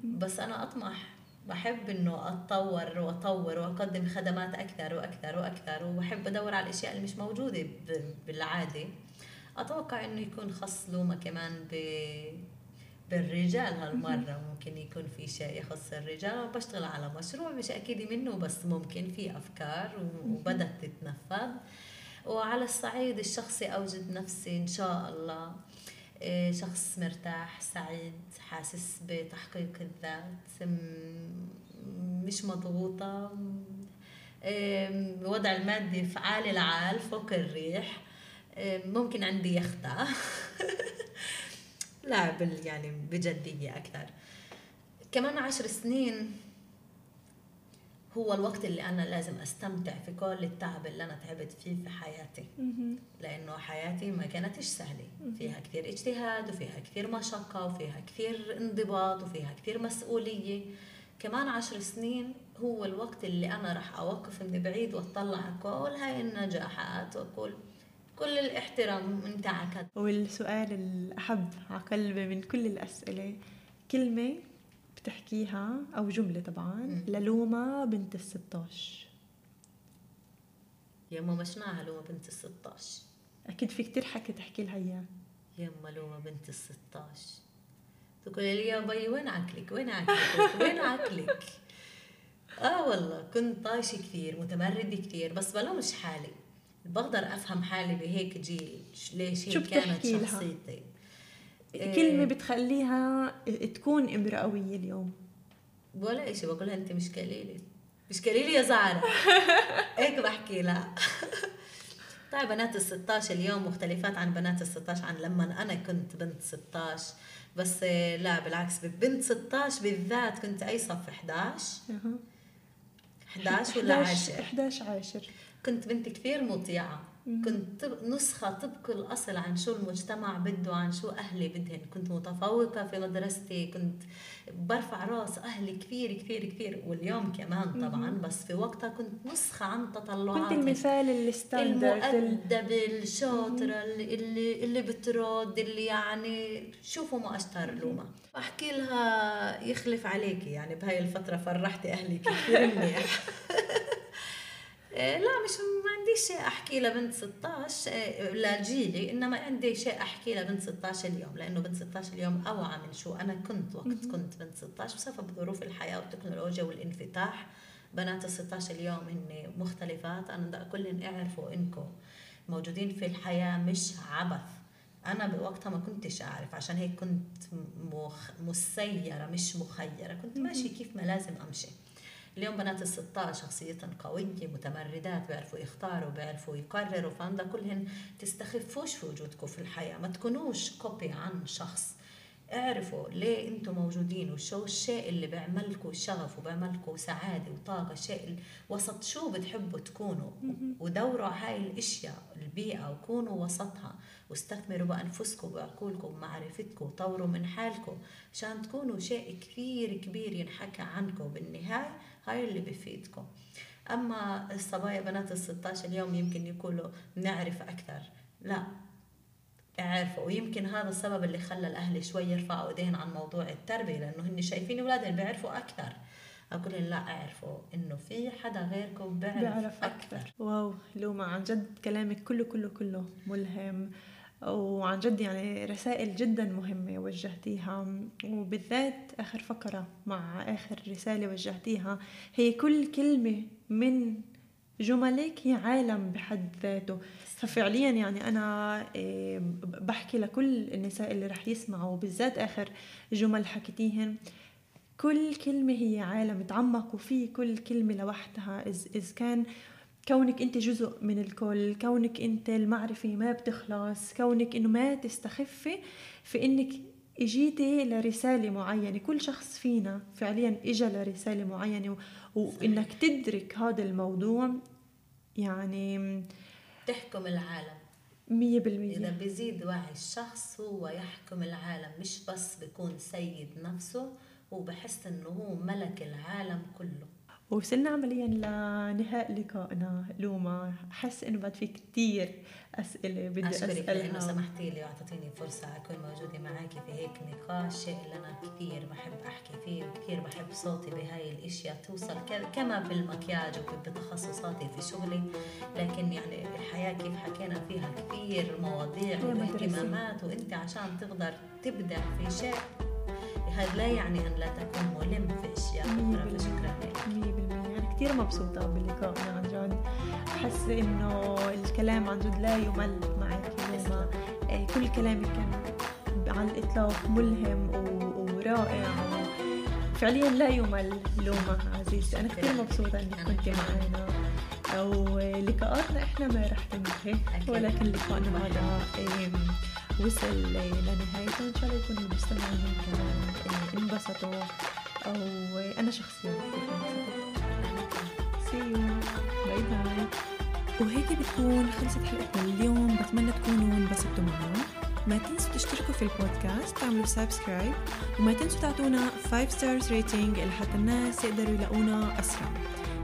بس أنا أطمح بحب إنه أتطور وأطور وأقدم خدمات أكثر وأكثر وأكثر وبحب أدور على الأشياء اللي مش موجودة بالعادة. أتوقع إنه يكون خص لومه كمان ب بالرجال هالمرة. ممكن يكون في شيء يخص الرجال. وبشتغل على مشروع مش أكيد منه بس ممكن في أفكار وبدت تتنفذ. وعلى الصعيد الشخصي أوجد نفسي إن شاء الله. شخص مرتاح سعيد حاسس بتحقيق الذات مش مضغوطة إيه، الوضع المادي في عالي العال فوق الريح إيه، ممكن عندي يخته لا بال يعني بجدية أكثر. كمان عشر سنين هو الوقت اللي أنا لازم أستمتع في كل التعب اللي أنا تعبت فيه في حياتي. لأنه حياتي ما كانتش سهلة. فيها كثير اجتهاد وفيها كثير مشقة وفيها كثير انضباط وفيها كثير مسؤولية. كمان عشر سنين هو الوقت اللي أنا راح أوقف من بعيد وأطلع على كل هاي النجاحات وأقول كل الاحترام انت عكت والسؤال الأحب على قلبي من كل الأسئلة كلمة بتحكيها أو جملة طبعا. للوما بنت الستاش. يما مشناها لوما بنت الستاش؟ أكيد في كتير حكي تحكي لها إياه. يما لوما بنت الستاش. تقول لي يا بي وين عقلك؟ وين عقلك؟ وين عقلك؟ آه والله كنت طايشة كثير متمردة كثير بس بلومش حالي. بقدر أفهم حالي بهيك جيل ليش هيك كانت؟ شخصيتي. كلمة بتخليها تكون امرأوية اليوم. ولا إشي بقولها أنت مش قليلة مش قليلة يا زعرة هيك بحكي لها طيب بنات ال 16 اليوم مختلفات عن بنات ال 16 عن لما أنا كنت بنت 16 بس آه، لا بالعكس بنت 16 بالذات كنت اي صف 11 أها. 11 ولا 10 11 عاشر. كنت بنت كثير مطيعة. كنت نسخة طبق الأصل عن شو المجتمع بده عن شو أهلي بدهن. كنت متفوقة في مدرستي كنت برفع راس أهلي كثير كثير كثير واليوم كمان طبعا. بس في وقتها كنت نسخة عن كنت تطلعاتي المثال الستاندرد ال- المؤدبة الشاطرة اللي اللي, بترد اللي يعني شوفوا ما أشتر لوما بحكي لها يخلف عليكي يعني بهاي الفترة فرحتي أهلي كثير منيح. لا مش ما عنديش شيء أحكي لبنت 16 إيه، لجيلي إنما عندي شيء أحكي لبنت 16 اليوم لأنه بنت 16 اليوم أوعى من شو أنا كنت وقت كنت بنت 16 بسبب ظروف الحياة والتكنولوجيا والانفتاح. بنات ال 16 اليوم هن مختلفات. أنا بدي كلهم يعرفوا إنكم موجودين في الحياة مش عبث. أنا بوقتها ما كنتش أعرف عشان هيك كنت مخ... مسيرة مش مخيرة. كنت ماشي كيف ما لازم أمشي. اليوم بنات ال 16 شخصيتهم قوية متمردات بيعرفوا يختاروا بيعرفوا يقرروا فهذا كلهن تستخفوش في وجودكم في الحياة ما تكونوش كوبي عن شخص. اعرفوا ليه أنتم موجودين وشو الشيء اللي بيعملكم شغف وبيعملكم سعادة وطاقة الشيء وسط شو بتحبوا تكونوا؟ ودوروا على هاي الأشياء البيئة وكونوا وسطها. واستثمروا بانفسكم بعقولكم ومعرفتكم وطوروا من حالكم عشان تكونوا شيء كثير كبير ينحكى عنكم. بالنهاية هاي اللي بفيدكم. أما الصبايا بنات ال 16 اليوم يمكن يقولوا نعرف أكثر. لا اعرفوا ويمكن هذا السبب اللي خلى الأهل شوي يرفعوا ايديهم عن موضوع التربية لأنه هن شايفين أولادهم بيعرفوا أكثر. أقول لا أعرفوا إنه في حدا غيركم بيعرف, بيعرف أكثر. واو لوما عن جد كلامك كله كله كله ملهم. وعن جد يعني رسائل جدا مهمة وجهتيها وبالذات آخر فقرة مع آخر رسالة وجهتيها هي كل كلمة من جملك هي عالم بحد ذاته. ففعليا يعني أنا إيه، بحكي لكل النساء اللي رح يسمعوا بالذات آخر جمل حكيتيهن كل كلمة هي عالم تعمقوا فيه كل كلمة لوحدها إذ كان كونك انت جزء من الكل كونك انت المعرفة ما بتخلص كونك انه ما تستخفي في انك اجيتي لرسالة معينة. كل شخص فينا فعليا اجى لرسالة معينة وإنك تدرك هذا الموضوع يعني تحكم العالم. مية بالمية. إذا بيزيد وعي الشخص هو يحكم العالم مش بس بيكون سيد نفسه وبحس إنه هو ملك العالم كله. وصلنا عمليا لنهاء لقائنا. لوما حس إنه بعد في كثير أسئلة بدي اسالها لأنه سمحتي لي وأعطيتيني فرصة أكون موجودة معك في هيك نقاش شيء اللي أنا كثير بحب أحكي فيه وكثير بحب صوتي بهاي الأشياء. توصل كما بالمكياج وبتخصصاتي في شغلي. لكن يعني الحياة كيف حكينا فيها؟ كثير مواضيع وإهتمامات وإنت عشان تقدر تبدع في شيء هذا لا يعني أن لا تكون ملم في أشياء أخرى فشكرا لك. يعني كثير مبسوطة بلقائنا عن جد أحس إنه الكلام عن جد لا يمل معك إيه، كل كلامك كان على الإطلاق ملهم ورائع. فعليا لا يمل لوما عزيزتي أنا كثير مبسوطة إنك كنت معنا. أو لقاءاتنا إحنا ما رح تنتهي ولكن لقائنا هذا إيه، وصل لنهايته إن شاء الله يكون المستمعين كمان إيه، انبسطوا. أو أنا شخصيا انبسطت see you bye bye وهيك بتكون خلصت حلقتنا اليوم. بتمنى تكونوا انبسطتوا معنا. ما تنسوا تشتركوا في البودكاست تعملوا subscribe وما تنسوا تعطونا 5 stars rating لحتى الناس يقدروا يلاقونا أسرع.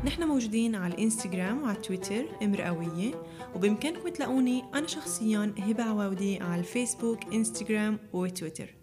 نحن موجودين على الانستغرام وعلى تويتر امرأوية. وبإمكانكم تلاقوني أنا شخصيا هبة عواودي على الفيسبوك إنستغرام وتويتر.